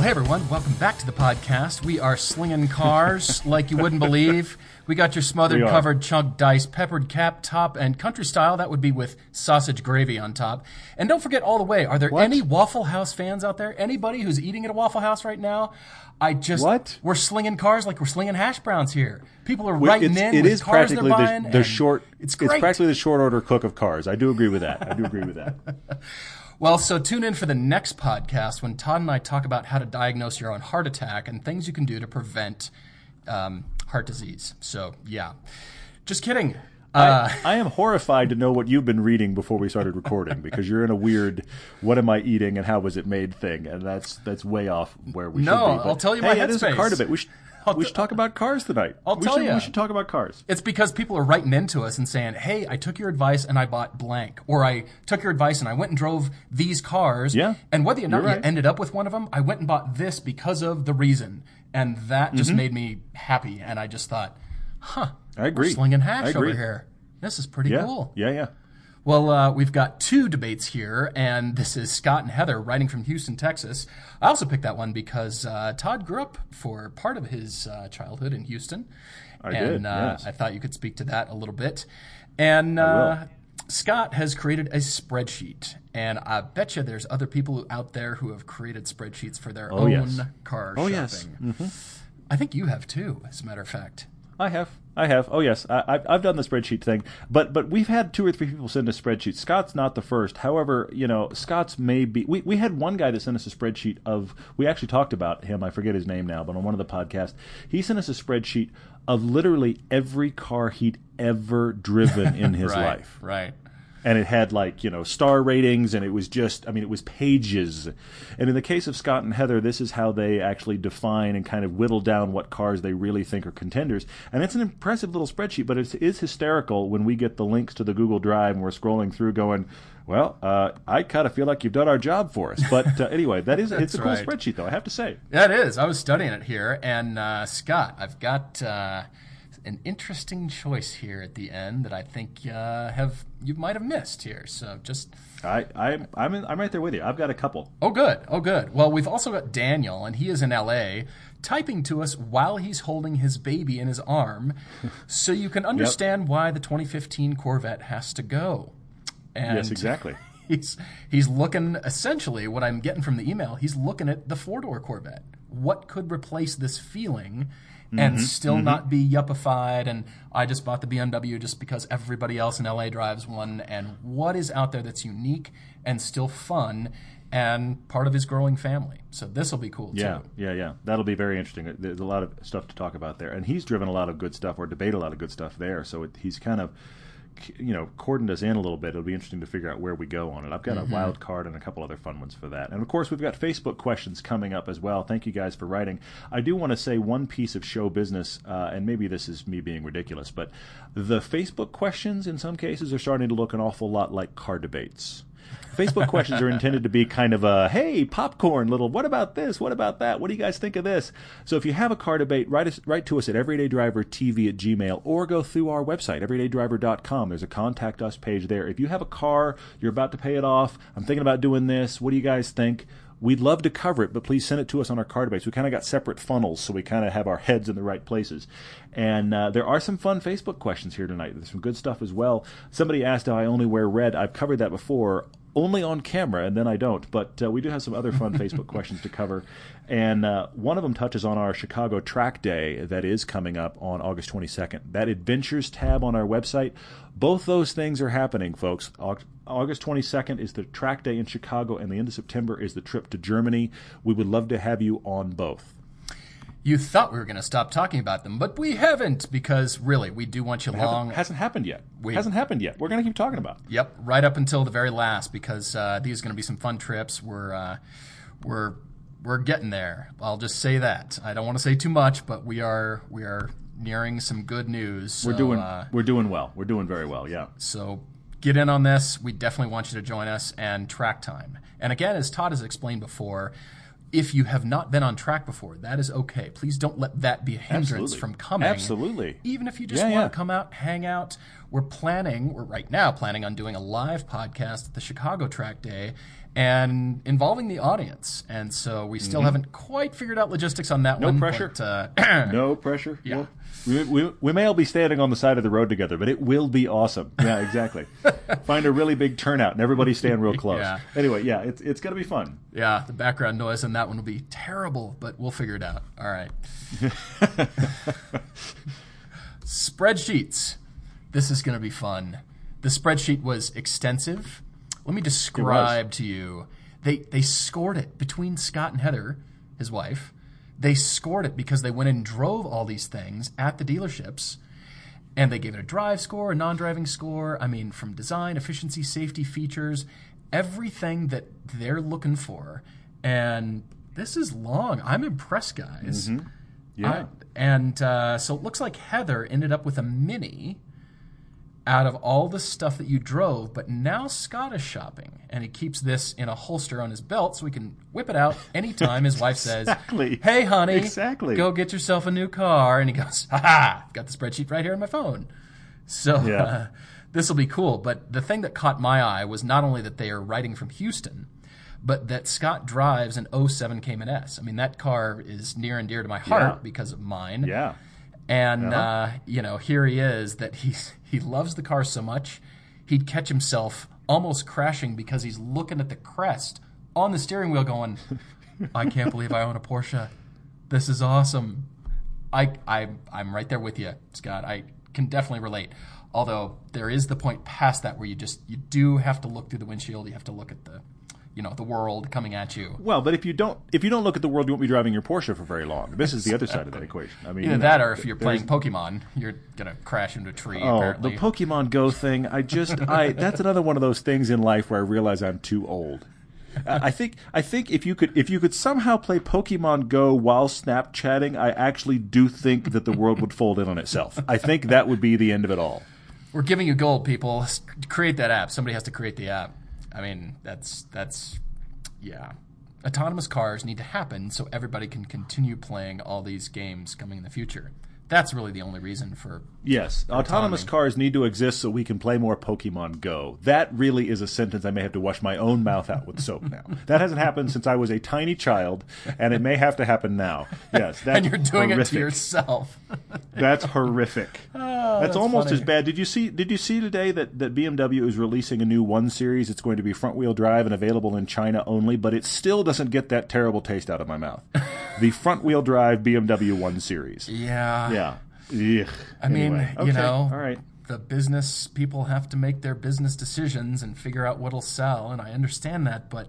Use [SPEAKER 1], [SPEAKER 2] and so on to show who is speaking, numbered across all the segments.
[SPEAKER 1] Well, hey everyone, welcome back to the podcast. We are slinging cars like you wouldn't believe. We got your smothered, covered, chunked dice, peppered cap top, and country style. That would be with sausage gravy on top. And don't forget, all the way, are there
[SPEAKER 2] What?
[SPEAKER 1] any Waffle House fans out there? Anybody who's eating at a Waffle House right now? I just
[SPEAKER 2] What?
[SPEAKER 1] we're slinging cars like we're slinging hash browns here. People are writing
[SPEAKER 2] It's-
[SPEAKER 1] in
[SPEAKER 2] it
[SPEAKER 1] with
[SPEAKER 2] is
[SPEAKER 1] cars they're
[SPEAKER 2] practically
[SPEAKER 1] buying.
[SPEAKER 2] the, the short.
[SPEAKER 1] It's great.
[SPEAKER 2] practically the short order cook of cars. I do agree with that. I do agree with that.
[SPEAKER 1] Well, so tune in for the next podcast when Todd and I talk about how to diagnose your own heart attack and things you can do to prevent um, heart disease. So, yeah. Just kidding. Uh,
[SPEAKER 2] I, I am horrified to know what you've been reading before we started recording because you're in a weird "what am I eating and how was it made" thing, and that's that's way off where we
[SPEAKER 1] No,
[SPEAKER 2] should be.
[SPEAKER 1] No, I'll tell you my
[SPEAKER 2] hey, it is a
[SPEAKER 1] headspace.
[SPEAKER 2] car debate. We should
[SPEAKER 1] I'll
[SPEAKER 2] we should talk about cars tonight.
[SPEAKER 1] I'll
[SPEAKER 2] we
[SPEAKER 1] tell
[SPEAKER 2] should,
[SPEAKER 1] ya.
[SPEAKER 2] We should talk about cars.
[SPEAKER 1] it's because people are writing into us and saying, hey, I took your advice and I bought blank. Or I took your advice and I went and drove these cars.
[SPEAKER 2] Yeah,
[SPEAKER 1] And whether or not
[SPEAKER 2] you're
[SPEAKER 1] you ended up with one of them, I went and bought this because of the reason. And that just made me happy. And I just thought, huh.
[SPEAKER 2] Mm-hmm. I agree.
[SPEAKER 1] We're slinging hash over here. This is pretty
[SPEAKER 2] Yeah,
[SPEAKER 1] cool.
[SPEAKER 2] yeah, yeah.
[SPEAKER 1] Well, uh, we've got two debates here, and this is Scott and Heather writing from Houston, Texas. I also picked that one because uh, Todd grew up for part of his uh, childhood in Houston.
[SPEAKER 2] I
[SPEAKER 1] and
[SPEAKER 2] did,
[SPEAKER 1] uh,
[SPEAKER 2] yes.
[SPEAKER 1] I thought you could speak to that a little bit. And uh, Scott has created a spreadsheet, and I bet you there's other people out there who have created spreadsheets for their own
[SPEAKER 2] yes.
[SPEAKER 1] car
[SPEAKER 2] Oh,
[SPEAKER 1] shopping.
[SPEAKER 2] yes.
[SPEAKER 1] I think you have too, as a matter of fact.
[SPEAKER 2] I have. I have. Oh yes, I, I've I've done the spreadsheet thing, but but we've had two or three people send us spreadsheets. Scott's not the first. However, you know, Scott's may be. We we had one guy that sent us a spreadsheet of. We actually talked about him. I forget his name now, but on one of the podcasts, he sent us a spreadsheet of literally every car he'd ever driven in his
[SPEAKER 1] right,
[SPEAKER 2] life
[SPEAKER 1] Right.
[SPEAKER 2] And it had like you know star ratings and it was just i mean it was pages and in the case of scott and heather this is how they actually define and kind of whittle down what cars they really think are contenders and it's an impressive little spreadsheet but it is hysterical when we get the links to the google drive and we're scrolling through going well uh, i kind of feel like you've done our job for us but uh, anyway that is it's a cool
[SPEAKER 1] right.
[SPEAKER 2] spreadsheet though i have to say
[SPEAKER 1] it is. I was studying it here, and uh, Scott, I've got uh, an interesting choice here at the end that I think uh, have you might have missed here. So just
[SPEAKER 2] I, I, I'm, in, I'm right there with you. I've got a couple.
[SPEAKER 1] oh, good, oh, good. Well, we've also got Daniel, and he is in L.A. typing to us while he's holding his baby in his arm, so you can understand why the 2015 Corvette has to go. And
[SPEAKER 2] yes, exactly.
[SPEAKER 1] He's he's looking essentially what I'm getting from the email. He's looking at the four door Corvette. What could replace this feeling and
[SPEAKER 2] Mm-hmm,
[SPEAKER 1] still not be yuppified? And I just bought the BMW just because everybody else in LA drives one. And what is out there that's unique and still fun and part of his growing family? So this will be cool
[SPEAKER 2] Yeah,
[SPEAKER 1] too.
[SPEAKER 2] yeah, yeah. That'll be very interesting. There's a lot of stuff to talk about there, and he's driven a lot of good stuff or debate a lot of good stuff there. So it, he's kind of, you know, cordoned us in a little bit. It'll be interesting to figure out where we go on it. I've got a wild card and a couple other fun ones for that, and of course we've got Facebook questions coming up as well. Thank you guys for writing. I do want to say one piece of show business, uh, and maybe this is me being ridiculous, but the Facebook questions in some cases are starting to look an awful lot like car debates. Facebook questions are intended to be kind of a hey popcorn little what about this what about that what do you guys think of this so if you have a car debate write us write to us at everydaydrivertv at gmail or go through our website everydaydriver.com there's a contact us page there if you have a car you're about to pay it off I'm thinking about doing this what do you guys think We'd love to cover it, but please send it to us on our car debates. We kind of got separate funnels, so we kind of have our heads in the right places. And uh, there are some fun Facebook questions here tonight. There's some good stuff as well. Somebody asked how I only wear red. I've covered that before, only on camera, and then I don't. But uh, we do have some other fun Facebook questions to cover. And uh, one of them touches on our Chicago Track Day that is coming up on August 22nd. That Adventures tab on our website. Both those things are happening, folks. August 22nd is the track day in Chicago, and the end of September is the trip to Germany. We would love to have you on both.
[SPEAKER 1] You thought we were going to stop talking about them, but we haven't because really, we do want you long.
[SPEAKER 2] Hasn't, hasn't happened yet. hasn't happened yet. We're going to keep talking about. it.
[SPEAKER 1] Yep, right up until the very last because uh, these are going to be some fun trips. We're uh, we're we're getting there. I'll just say that. I don't want to say too much, but we are we are nearing some good news.
[SPEAKER 2] We're doing
[SPEAKER 1] uh,
[SPEAKER 2] we're doing well. We're doing very well. Yeah.
[SPEAKER 1] so get in on this. We definitely want you to join us and track time. And again, as Todd has explained before, if you have not been on track before, that is okay. Please don't let that be a hindrance
[SPEAKER 2] Absolutely.
[SPEAKER 1] from coming.
[SPEAKER 2] Absolutely.
[SPEAKER 1] Even if you just
[SPEAKER 2] Yeah,
[SPEAKER 1] want
[SPEAKER 2] yeah.
[SPEAKER 1] to come out, hang out. We're planning, we're right now planning on doing a live podcast at the Chicago Track Day and involving the audience. And so we still haven't quite figured out logistics on that
[SPEAKER 2] Mm-hmm. No
[SPEAKER 1] one.
[SPEAKER 2] pressure.
[SPEAKER 1] But, uh,
[SPEAKER 2] No pressure.
[SPEAKER 1] Yeah.
[SPEAKER 2] We, we, we may all be standing on the side of the road together, but it will be awesome. Yeah, exactly. Find a really big turnout and everybody stand real close.
[SPEAKER 1] Yeah.
[SPEAKER 2] Anyway, yeah, it's it's going to be fun.
[SPEAKER 1] Yeah, the background noise on that one will be terrible, but we'll figure it out. All right. Spreadsheets. This is going to be fun. The spreadsheet was extensive. Let me describe to you. They they scored it between Scott and Heather, his wife. They scored it because they went and drove all these things at the dealerships and they gave it a drive score, a non-driving score. I mean, from design, efficiency, safety, features, everything that they're looking for. And this is long. I'm impressed, guys.
[SPEAKER 2] Yeah.
[SPEAKER 1] I- and uh, so it looks like Heather ended up with a mini out of all the stuff that you drove, but now Scott is shopping, and he keeps this in a holster on his belt so he can whip it out anytime his wife says,
[SPEAKER 2] Exactly.
[SPEAKER 1] "Hey, honey,
[SPEAKER 2] Exactly.
[SPEAKER 1] go get yourself a new car," and he goes, "Ha ha! Got the spreadsheet right here on my phone." So
[SPEAKER 2] Yeah.
[SPEAKER 1] uh, this will be cool. But the thing that caught my eye was not only that they are writing from Houston, but that Scott drives an 07 Cayman S. I mean, that car is near and dear to my heart
[SPEAKER 2] Yeah.
[SPEAKER 1] because of mine.
[SPEAKER 2] yeah.
[SPEAKER 1] And uh, you know, here he is that he's he loves the car so much, he'd catch himself almost crashing because he's looking at the crest on the steering wheel, going, "I can't believe I own a Porsche. This is awesome." I I I'm right there with you, Scott. I can definitely relate. Although there is the point past that where you just you do have to look through the windshield. You have to look at the you know the world coming at you.
[SPEAKER 2] Well, but if you don't if you don't look at the world, you won't be driving your Porsche for very long. This is the other side of that equation. I mean,
[SPEAKER 1] Either that, or if you're playing Pokemon, you're gonna crash into a tree.
[SPEAKER 2] Oh,
[SPEAKER 1] apparently.
[SPEAKER 2] the Pokemon Go thing. I just, I that's another one of those things in life where I realize I'm too old. I I think, I think if you could, if you could somehow play Pokemon Go while Snapchatting, I actually do think that the world would fold in on itself. I think that would be the end of it all.
[SPEAKER 1] We're giving you gold, people. Create that app. Somebody has to create the app. I mean, that's that's yeah. Autonomous cars need to happen so everybody can continue playing all these games coming in the future. That's really the only reason for
[SPEAKER 2] Yes, autonomous cars need to exist so we can play more Pokemon Go. That really is a sentence I may have to wash my own mouth out with soap now. That hasn't happened since I was a tiny child, and it may have to happen now. Yes, that's
[SPEAKER 1] and you're doing
[SPEAKER 2] horrific.
[SPEAKER 1] it to yourself.
[SPEAKER 2] That's horrific. Oh, that's,
[SPEAKER 1] that's
[SPEAKER 2] almost
[SPEAKER 1] funny.
[SPEAKER 2] as bad. Did you see? Did you see today that, that BMW is releasing a new One Series? It's going to be front wheel drive and available in China only, but it still doesn't get that terrible taste out of my mouth. The front wheel drive BMW One Series.
[SPEAKER 1] yeah.
[SPEAKER 2] Yeah. Ugh.
[SPEAKER 1] I mean,
[SPEAKER 2] Anyway,
[SPEAKER 1] you
[SPEAKER 2] okay,
[SPEAKER 1] know,
[SPEAKER 2] All right.
[SPEAKER 1] the business people have to make their business decisions and figure out what'll sell, and I understand that, but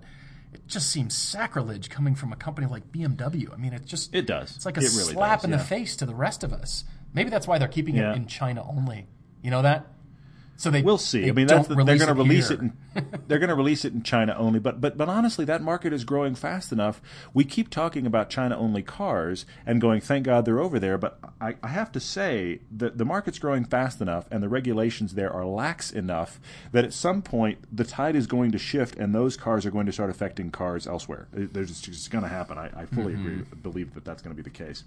[SPEAKER 1] it just seems sacrilege coming from a company like BMW. I mean, it just
[SPEAKER 2] It does.
[SPEAKER 1] It's like a
[SPEAKER 2] It really
[SPEAKER 1] slap
[SPEAKER 2] does,
[SPEAKER 1] in
[SPEAKER 2] yeah.
[SPEAKER 1] the face to the rest of us. Maybe that's why they're keeping
[SPEAKER 2] Yeah.
[SPEAKER 1] it in China only. You know that? So they
[SPEAKER 2] We'll see.
[SPEAKER 1] They
[SPEAKER 2] I mean, that's the, they're going to release it. In, they're going to release it in China only. But but but honestly, that market is growing fast enough. We keep talking about China only cars and going, thank God they're over there. But I, I have to say that the market's growing fast enough, and the regulations there are lax enough that at some point the tide is going to shift, and those cars are going to start affecting cars elsewhere. It- There's just, it's going to happen. I, I fully mm-hmm. agree. Believe that that's going to be the case.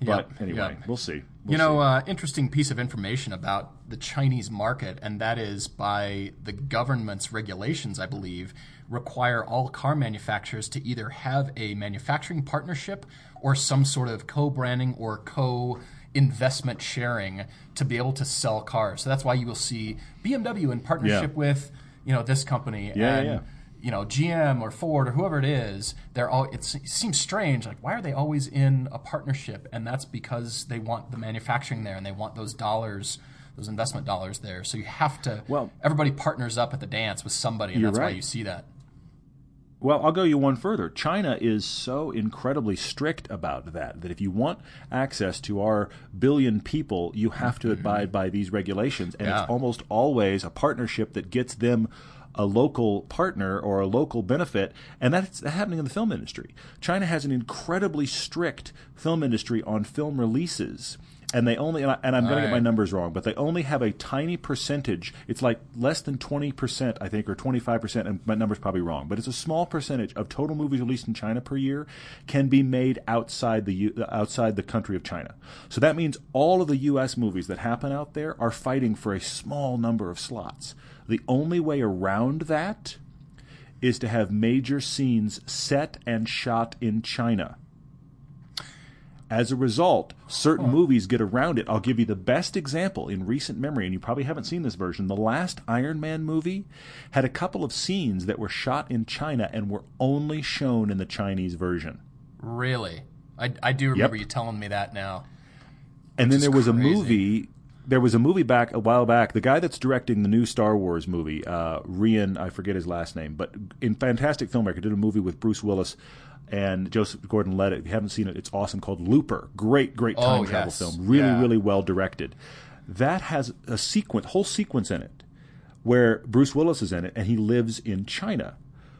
[SPEAKER 2] But
[SPEAKER 1] Yep,
[SPEAKER 2] anyway,
[SPEAKER 1] yep.
[SPEAKER 2] we'll see. We'll
[SPEAKER 1] You know, uh, interesting piece of information about the Chinese market, and that is by the government's regulations, I believe, require all car manufacturers to either have a manufacturing partnership or some sort of co branding or co investment sharing to be able to sell cars. So that's why you will see BMW in partnership
[SPEAKER 2] Yeah.
[SPEAKER 1] with, you know, this company.
[SPEAKER 2] Yeah,
[SPEAKER 1] and,
[SPEAKER 2] yeah.
[SPEAKER 1] You know, GM or Ford or whoever it is, they're all. It seems strange. Like, why are they always in a partnership? And that's because they want the manufacturing there, and they want those dollars, those investment dollars there. So you have to.
[SPEAKER 2] Well-
[SPEAKER 1] everybody partners up at the dance with somebody, and that's why you see that.
[SPEAKER 2] Well, I'll go you one further. China is so incredibly strict about that that if you want access to our billion people, you have to mm-hmm. abide by these regulations, and
[SPEAKER 1] Yeah.
[SPEAKER 2] it's almost always a partnership that gets them a local partner or a local benefit, and that's happening in the film industry. China has an incredibly strict film industry on film releases. And they only, and, I, and I'm going to get my numbers wrong, but they only have a tiny percentage. It's like less than 20%, I think, or 25%, and my number's probably wrong, but it's a small percentage of total movies released in China per year can be made outside the outside the country of China. So that means all of the US movies that happen out there are fighting for a small number of slots. The only way around that is to have major scenes set and shot in China. As a result, certain movies get around it. I'll give you the best example in recent memory, and you probably haven't seen this version. The last Iron Man movie had a couple of scenes that were shot in China and were only shown in the Chinese version.
[SPEAKER 1] Really? I, I do remember
[SPEAKER 2] Yep.
[SPEAKER 1] you telling me that now.
[SPEAKER 2] And then there was
[SPEAKER 1] crazy.
[SPEAKER 2] a movie. There was a movie back a while back. The guy that's directing the new Star Wars movie, uh, Rian, I forget his last name, but in fantastic filmmaker, did a movie with Bruce Willis and Joseph Gordon-Levitt. If you haven't seen it, it's awesome. Called Looper. Great, great time
[SPEAKER 1] Oh,
[SPEAKER 2] travel
[SPEAKER 1] yes.
[SPEAKER 2] film. Really,
[SPEAKER 1] Yeah.
[SPEAKER 2] really well directed. That has a sequence, whole sequence in it, where Bruce Willis is in it, and he lives in China.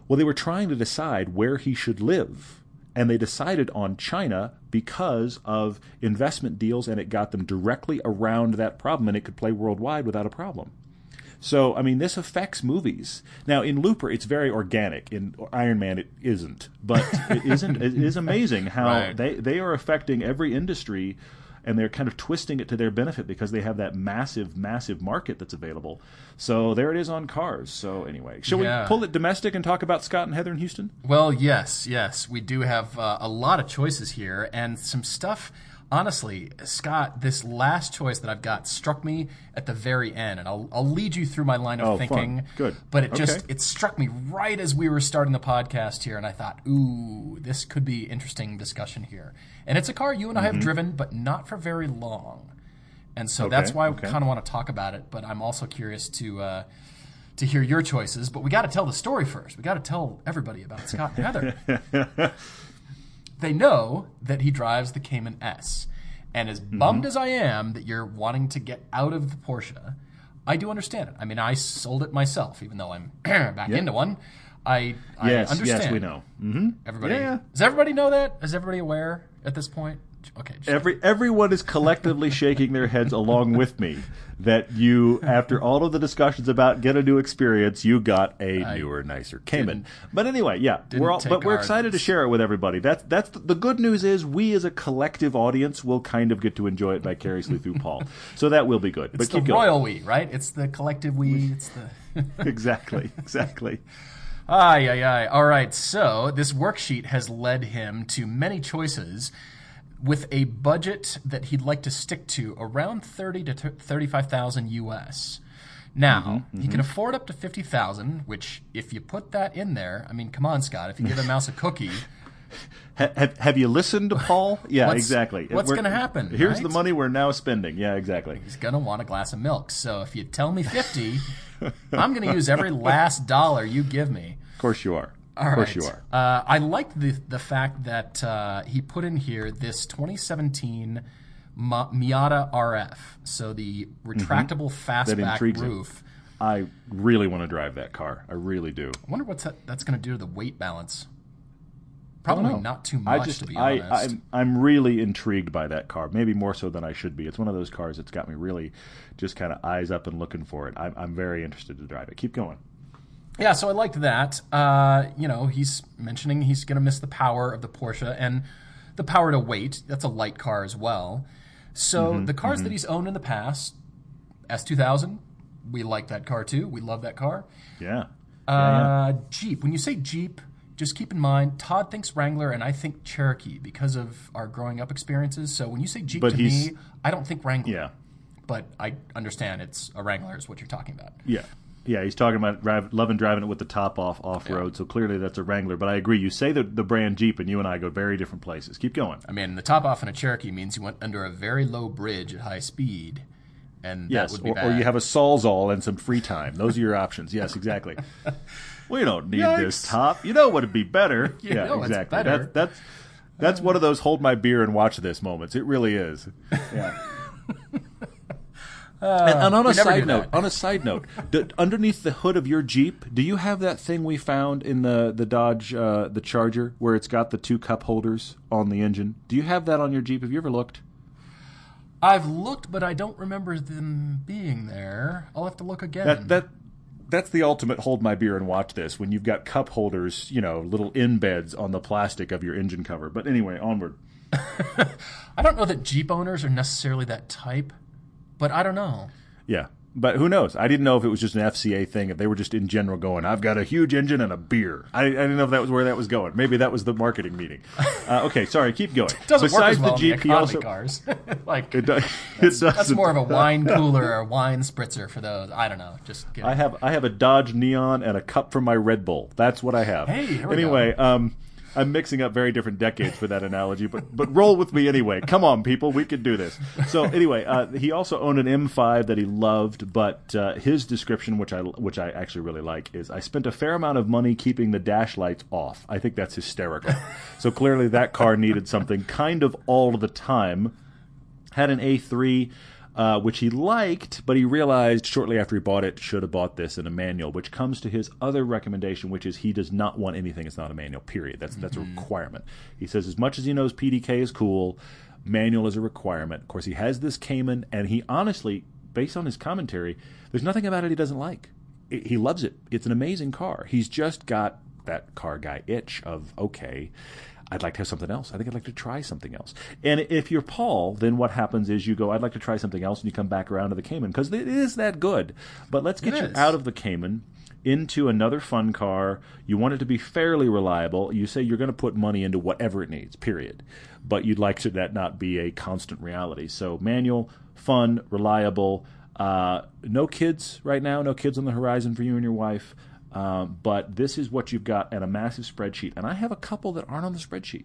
[SPEAKER 2] Well, they were trying to decide where he should live, and they decided on China because of investment deals, and it got them directly around that problem, and it could play worldwide without a problem. So, I mean, this affects movies. Now, in Looper, it's very organic. In Iron Man, it isn't. But it isn't. It is amazing how
[SPEAKER 1] Right.
[SPEAKER 2] they they are affecting every industry, and they're kind of twisting it to their benefit because they have that massive, massive market that's available. So there it is on cars. So anyway, shall
[SPEAKER 1] Yeah.
[SPEAKER 2] we pull it domestic and talk about Scott and Heather in Houston?
[SPEAKER 1] Well, yes, yes. We do have uh, a lot of choices here and some stuff. Honestly, Scott, this last choice that I've got struck me at the very end, and I'll, I'll lead you through my line of
[SPEAKER 2] Oh, fun.
[SPEAKER 1] thinking.
[SPEAKER 2] Good.
[SPEAKER 1] But it just it struck me right as we were starting the podcast here, and I thought, ooh, this could be interesting discussion here. And it's a car you and I have driven, but not for very long. And so that's
[SPEAKER 2] Mm-hmm. Okay,
[SPEAKER 1] why I kind of want to talk about it. But I'm also curious to uh, to hear your choices. But we got to tell the story first. We got to tell everybody about Scott and Heather. they know that he drives the Cayman S, and as
[SPEAKER 2] Mm-hmm.
[SPEAKER 1] bummed as I am that you're wanting to get out of the Porsche, I do understand it. I mean, I sold it myself, even though I'm back into one. I, I
[SPEAKER 2] yes,
[SPEAKER 1] understand.
[SPEAKER 2] yes, we know. hmm
[SPEAKER 1] Everybody,
[SPEAKER 2] Yeah.
[SPEAKER 1] does everybody know that? Is everybody aware at this point? Okay,
[SPEAKER 2] Every everyone is collectively shaking their heads along with me that you, after all of the discussions about get a new experience, you got a newer, nicer Cayman. But anyway, yeah, we're all, but we're
[SPEAKER 1] our-
[SPEAKER 2] excited to share it with everybody. That's that's the, the good news is we as a collective audience will kind of get to enjoy it vicariously through Paul. So that will be good.
[SPEAKER 1] it's
[SPEAKER 2] but
[SPEAKER 1] the
[SPEAKER 2] keep going.
[SPEAKER 1] royal we, right? It's the collective we. It's the.
[SPEAKER 2] exactly, exactly.
[SPEAKER 1] Ay, ay, ay. All right. So this worksheet has led him to many choices with a budget that he'd like to stick to around 30 to 35,000 US. Now, mm-hmm, mm-hmm. he can afford up to 50,000, which if you put that in there, I mean, come on, Scott, if you give a mouse a cookie,
[SPEAKER 2] have, have you listened to Paul? Yeah,
[SPEAKER 1] What's-
[SPEAKER 2] exactly.
[SPEAKER 1] what's gonna happen,
[SPEAKER 2] Here's
[SPEAKER 1] right?
[SPEAKER 2] the money we're now spending. Yeah, exactly.
[SPEAKER 1] he's going to want a glass of milk. So if you tell me 50, I'm going to use every last dollar you give me.
[SPEAKER 2] Of course you are.
[SPEAKER 1] All
[SPEAKER 2] of course
[SPEAKER 1] right.
[SPEAKER 2] you are.
[SPEAKER 1] Uh, I like the the fact that uh, he put in here this 2017 Ma- Miata RF, so the retractable
[SPEAKER 2] Mm-hmm.
[SPEAKER 1] Fastback roof.
[SPEAKER 2] I really want to drive that car. I really do.
[SPEAKER 1] I wonder what's that, that's going to do to the weight balance. Probably not too
[SPEAKER 2] I
[SPEAKER 1] much,
[SPEAKER 2] just,
[SPEAKER 1] to be
[SPEAKER 2] I,
[SPEAKER 1] honest.
[SPEAKER 2] I'm, I'm really intrigued by that car. Maybe more so than I should be. It's one of those cars that's got me really just kind of eyes up and looking for it. I'm, I'm very interested to drive it. Keep going.
[SPEAKER 1] Yeah, so I liked that. Uh, you know, he's mentioning he's going to miss the power of the Porsche and the power to weight. That's a light car as well. So
[SPEAKER 2] Mm-hmm,
[SPEAKER 1] the cars that he's owned in the past, S2000, we like that car too. We love that car.
[SPEAKER 2] Yeah.
[SPEAKER 1] Uh, Jeep. When you say Jeep, just keep in mind Todd thinks Wrangler and I think Cherokee because of our growing up experiences. So when you say Jeep
[SPEAKER 2] But
[SPEAKER 1] to me, I don't think Wrangler.
[SPEAKER 2] Yeah.
[SPEAKER 1] But I understand it's a Wrangler is what you're talking about.
[SPEAKER 2] Yeah. Yeah, he's talking about drive, loving driving it with the top off off road. So clearly that's a Wrangler. But I agree. You say the, the brand Jeep, and you and I go very different places. Keep going.
[SPEAKER 1] I mean, the top off in a Cherokee means you went under a very low bridge at high speed, and
[SPEAKER 2] Yes,
[SPEAKER 1] that would be
[SPEAKER 2] or, or you have a Sawzall and some free time. Those are your options. Yes, exactly. we don't need this top. You know what would be better?
[SPEAKER 1] You
[SPEAKER 2] yeah, exactly.
[SPEAKER 1] better.
[SPEAKER 2] That, that's that's one of those hold my beer and watch this moments. It really is. Yeah. and, and on a side note, on a side note, do, underneath the hood of your Jeep, do you have that thing we found in the the Dodge, uh, the Charger, where it's got the two cup holders on the engine? Do you have that on your Jeep? Have you ever looked?
[SPEAKER 1] I've looked, but I don't remember them being there. I'll have to look again.
[SPEAKER 2] That that that's the ultimate hold my beer and watch this when you've got cup holders, you know, little embeds on the plastic of your engine cover. But anyway, onward.
[SPEAKER 1] I don't know that Jeep owners are necessarily that type, but I don't know.
[SPEAKER 2] Yeah. But who knows? I didn't know if it was just an FCA thing, if they were just in general going, I've got a huge engine and a beer. I, I didn't know if that was where that was going. Maybe that was the marketing meeting. Uh, okay, sorry, keep going.
[SPEAKER 1] doesn't work
[SPEAKER 2] Besides
[SPEAKER 1] as well
[SPEAKER 2] the Jeep,
[SPEAKER 1] in the
[SPEAKER 2] also.
[SPEAKER 1] cars. like
[SPEAKER 2] It, do, it doesn't.
[SPEAKER 1] that's more of a wine cooler or a wine spritzer for those. I don't know. Just kidding.
[SPEAKER 2] I have I have a Dodge Neon and a cup from my Red Bull. That's what I have.
[SPEAKER 1] Hey, here we
[SPEAKER 2] anyway, um, I'm mixing up very different decades for that analogy, but but roll with me anyway. Come on, people, we can do this. So anyway, uh, he also owned an M5 that he loved, but uh, his description, which I which I actually really like, is I spent a fair amount of money keeping the dash lights off. I think that's hysterical. so clearly, that car needed something kind of all the time had an A3, uh, which he liked, but he realized shortly after he bought it, should have bought this in a manual, which comes to his other recommendation, which is he does not want anything that's not a manual, period. That's, that's a requirement. He says, as much as he knows PDK is cool, manual is a requirement. Of course, he has this Cayman, and he honestly, based on his commentary, there's nothing about it he doesn't like. I- He loves it. It's an amazing car. He's just got that car guy itch of, okay, I'd like to have something else. I think I'd like to try something else. And if you're Paul, then what happens is you go, I'd like to try something else, and you come back around to the Cayman because it is that good. But let's get
[SPEAKER 1] It
[SPEAKER 2] you
[SPEAKER 1] is.
[SPEAKER 2] out of the Cayman into another fun car. You want it to be fairly reliable. You say you're going to put money into whatever it needs, period. But you'd like to that not be a constant reality. So manual, fun, reliable. Uh, no kids right now. No kids on the horizon for you and your wife. Um, but this is what you've got at a massive spreadsheet. And I have a couple that aren't on the spreadsheet.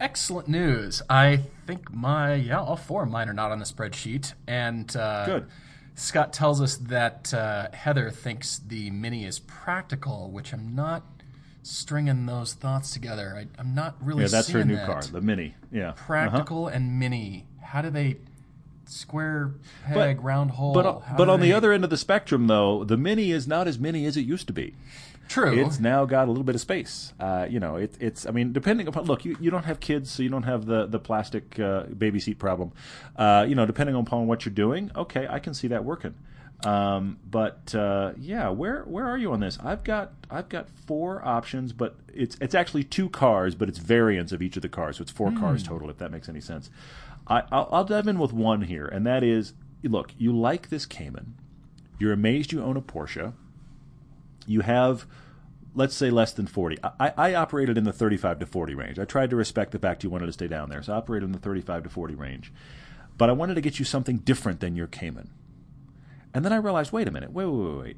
[SPEAKER 1] Excellent news. I think my yeah, all four of mine are not on the spreadsheet, and uh,
[SPEAKER 2] Good.
[SPEAKER 1] Scott tells us that uh, Heather thinks the Mini is practical, which I'm not stringing those thoughts together. I, I'm not really.
[SPEAKER 2] Yeah, that's her new
[SPEAKER 1] that.
[SPEAKER 2] car, the Mini. Yeah,
[SPEAKER 1] Practical and Mini. How do they square peg round hole?
[SPEAKER 2] But
[SPEAKER 1] How
[SPEAKER 2] but on the other end of the spectrum, though, the Mini is not as mini as it used to be.
[SPEAKER 1] true.
[SPEAKER 2] It's now got a little bit of space. Uh, you know, it, it's. I mean, depending upon look, you, you don't have kids, so you don't have the the plastic uh, baby seat problem. Uh, you know, depending upon what you're doing, okay, I can see that working. Um, but uh, yeah, where where are you on this? I've got I've got four options, but it's it's actually two cars, but it's variants of each of the cars, so it's four cars total. If that makes any sense, I, I'll, I'll dive in with one here, and that is, look, you like this Cayman, you're amazed you own a Porsche. You have let's say less than 40 I, I operated in the 35 to 40 range. I tried to respect the fact you wanted to stay down there so i operated in the 35 to 40 range. But i wanted to get you something different than your cayman. And then i realized wait a minute wait wait wait wait.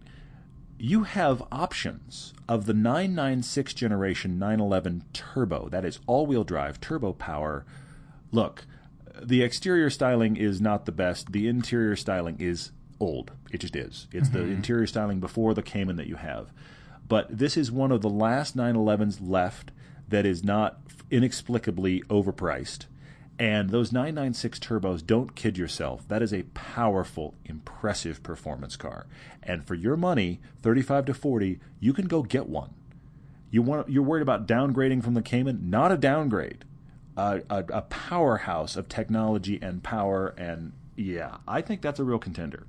[SPEAKER 2] You have options of the 996 generation 911 turbo that is all-wheel drive turbo power. Look the exterior styling is not the best the interior styling is old it just is it's the mm-hmm. interior styling before the cayman that you have but this is one of the last 911s left that is not inexplicably overpriced and those 996 turbos, don't kid yourself. That is a powerful, impressive performance car. And for your money, 35 to 40, you can go get one. You want you're worried about downgrading from the Cayman? Not a downgrade. A, a, a powerhouse of technology and power and yeah, I think that's a real contender.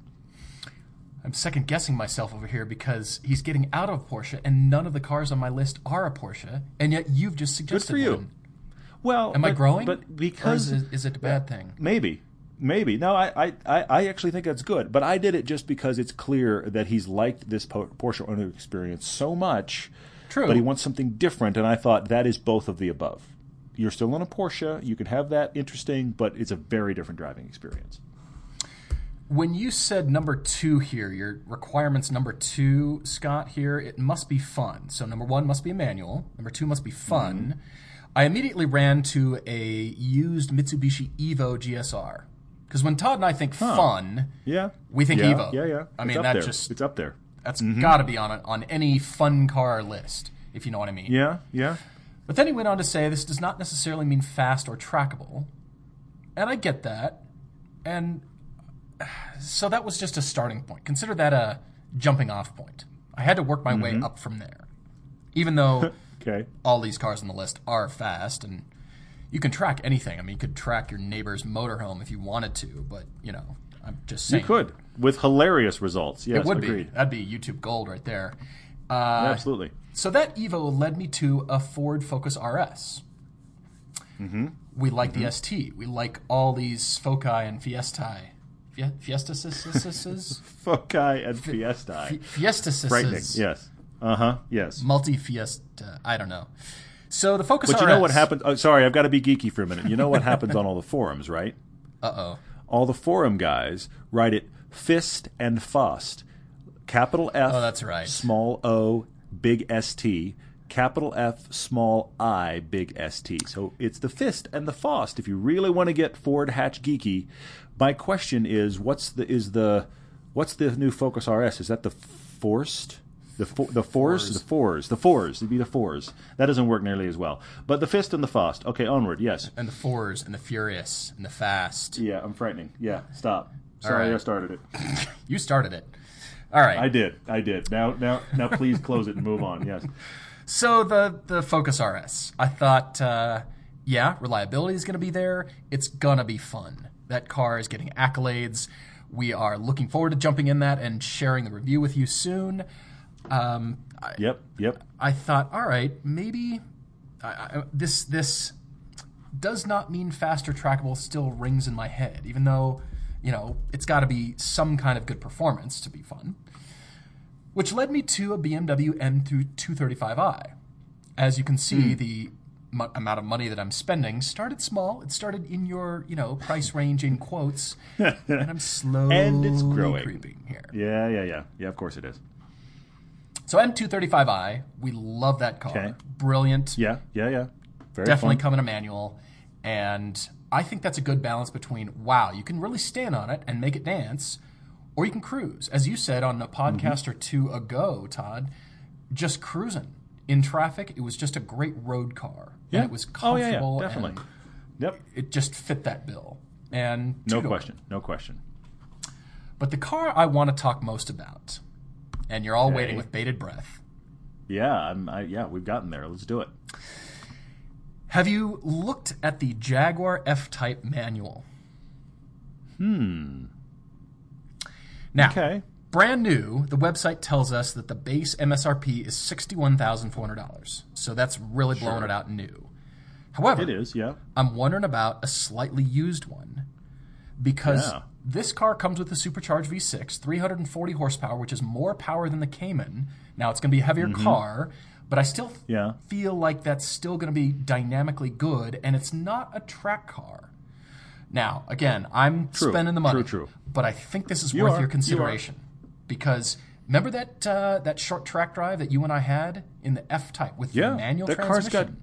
[SPEAKER 1] I'm second guessing myself over here because he's getting out of Porsche, and none of the cars on my list are a Porsche, and yet you've just suggested
[SPEAKER 2] for you. Well,
[SPEAKER 1] Am I growing?
[SPEAKER 2] But
[SPEAKER 1] Or
[SPEAKER 2] because
[SPEAKER 1] is it, is it a bad thing?
[SPEAKER 2] Maybe. Maybe. No, I, I, I I actually think that's good. But I did it just because it's clear that he's liked this Porsche owner experience so much.
[SPEAKER 1] True.
[SPEAKER 2] But he wants something different, and I thought that is both of the above. You're still in a Porsche. You can have that interesting, but it's a very different driving experience.
[SPEAKER 1] When you said number two here, your requirements number two, Scott, here, it must be fun. So number one must be a manual. Number two must be fun.
[SPEAKER 2] Mm-hmm.
[SPEAKER 1] I immediately ran to a used Mitsubishi Evo GSR Because when Todd and I think fun,
[SPEAKER 2] Yeah.
[SPEAKER 1] We think
[SPEAKER 2] yeah,
[SPEAKER 1] Evo.
[SPEAKER 2] Yeah, yeah.
[SPEAKER 1] I mean, that
[SPEAKER 2] there.
[SPEAKER 1] just-
[SPEAKER 2] it's up there.
[SPEAKER 1] that's got to be on a, on any fun car list, if you know what I mean.
[SPEAKER 2] Yeah, yeah.
[SPEAKER 1] But then he went on to say this does not necessarily mean fast or trackable. And I get that. And so that was just a starting point. Consider that a jumping off point. I had to work my way mm-hmm. up from there. Even though
[SPEAKER 2] Okay.
[SPEAKER 1] all these cars on the list are fast and you can track anything. I mean, you could track your neighbor's motorhome if you wanted to, but, you know, I'm just saying.
[SPEAKER 2] You could with hilarious results. Yes,
[SPEAKER 1] It would
[SPEAKER 2] agreed.
[SPEAKER 1] be. That'd be YouTube gold right there. Uh,
[SPEAKER 2] Absolutely.
[SPEAKER 1] So that Evo led me to a Ford Focus RS. Mm-hmm. We like the ST. We like all these Foci and Fiestae. Fie- Fiestas?
[SPEAKER 2] Foci and Fiesta. Frightening. Yes. Uh huh. Yes.
[SPEAKER 1] Multi Fiesta. I don't know. So the Focus
[SPEAKER 2] But
[SPEAKER 1] RS.
[SPEAKER 2] you know what happens? Oh, sorry, I've got to be geeky for a minute. You know what happens on all the forums, right?
[SPEAKER 1] Uh oh.
[SPEAKER 2] All the forum guys write it fist and fust. Capital F.
[SPEAKER 1] Oh, that's right.
[SPEAKER 2] Small O, big ST. Capital F, small I, big ST. So it's the fist and the fost. If you really want to get Ford hatch geeky, my question is, what's the is the what's the new Focus RS? Is that the Forced? The fo- the fours,
[SPEAKER 1] Fours.
[SPEAKER 2] the fours, the fours. It'd be the fours. That doesn't work nearly as well. But the fist and the fast. Okay, onward. Yes.
[SPEAKER 1] And the Fours and the Furious and the Fast.
[SPEAKER 2] Yeah, I'm frightening. Yeah, stop. Sorry,
[SPEAKER 1] right.
[SPEAKER 2] I started it.
[SPEAKER 1] You started it. All right.
[SPEAKER 2] I did. I did. Now, now, now, please close it and move on. Yes.
[SPEAKER 1] So the the Focus RS, I thought, uh, yeah, reliability is going to be there. It's gonna be fun. That car is getting accolades. We are looking forward to jumping in that and sharing the review with you soon. Um, I,
[SPEAKER 2] Yep. Yep.
[SPEAKER 1] I thought, all right, maybe I, I, this this does not mean faster trackable. Still rings in my head, even though you know it's got to be some kind of good performance to be fun. Which led me to a BMW M235i. As you can see, hmm. the mu- amount of money that I'm spending started small. It started in your you know price range in quotes, and I'm slowly
[SPEAKER 2] And it's growing.
[SPEAKER 1] creeping here.
[SPEAKER 2] Yeah. Yeah. Yeah. Yeah. Of course it is.
[SPEAKER 1] So M235i, we love that car.
[SPEAKER 2] Okay.
[SPEAKER 1] Brilliant.
[SPEAKER 2] Yeah. Yeah. Yeah. Very
[SPEAKER 1] definitely
[SPEAKER 2] fun.
[SPEAKER 1] come in a manual. And I think that's a good balance between wow, you can really stand on it and make it dance, or you can cruise. As you said on a podcast
[SPEAKER 2] Mm-hmm.
[SPEAKER 1] or two ago, Todd, just cruising. In traffic, it was just a great road car.
[SPEAKER 2] Yeah.
[SPEAKER 1] It was comfortable.
[SPEAKER 2] Oh, yeah, yeah, definitely.
[SPEAKER 1] and
[SPEAKER 2] Yep.
[SPEAKER 1] it just fit that bill. And
[SPEAKER 2] No question. No question.
[SPEAKER 1] But the car I want to talk most about, and you're all waiting with bated breath.
[SPEAKER 2] Yeah. I'm. I, yeah. We've gotten there. Let's do it.
[SPEAKER 1] Have you looked at the Jaguar F Type manual? Hmm. Now,
[SPEAKER 2] Okay.
[SPEAKER 1] brand new, the website tells us that the base MSRP is $61,400. So that's really blowing
[SPEAKER 2] Sure.
[SPEAKER 1] it out new. However,
[SPEAKER 2] It is. Yeah.
[SPEAKER 1] I'm wondering about a slightly used one because
[SPEAKER 2] Yeah.
[SPEAKER 1] this car comes with a supercharged V6, 340 horsepower, which is more power than the Cayman. Now it's going to be a heavier car, but I still.
[SPEAKER 2] Yeah.
[SPEAKER 1] feel like that's still going to be dynamically good, and it's not a track car. Now, again, I'm
[SPEAKER 2] True.
[SPEAKER 1] spending the money,
[SPEAKER 2] True, true.
[SPEAKER 1] but I think this is
[SPEAKER 2] You
[SPEAKER 1] worth
[SPEAKER 2] are.
[SPEAKER 1] your
[SPEAKER 2] You
[SPEAKER 1] consideration because remember that uh, that short track drive that you and I had in the F Type with
[SPEAKER 2] Yeah.
[SPEAKER 1] the manual
[SPEAKER 2] that car's
[SPEAKER 1] transmission.
[SPEAKER 2] got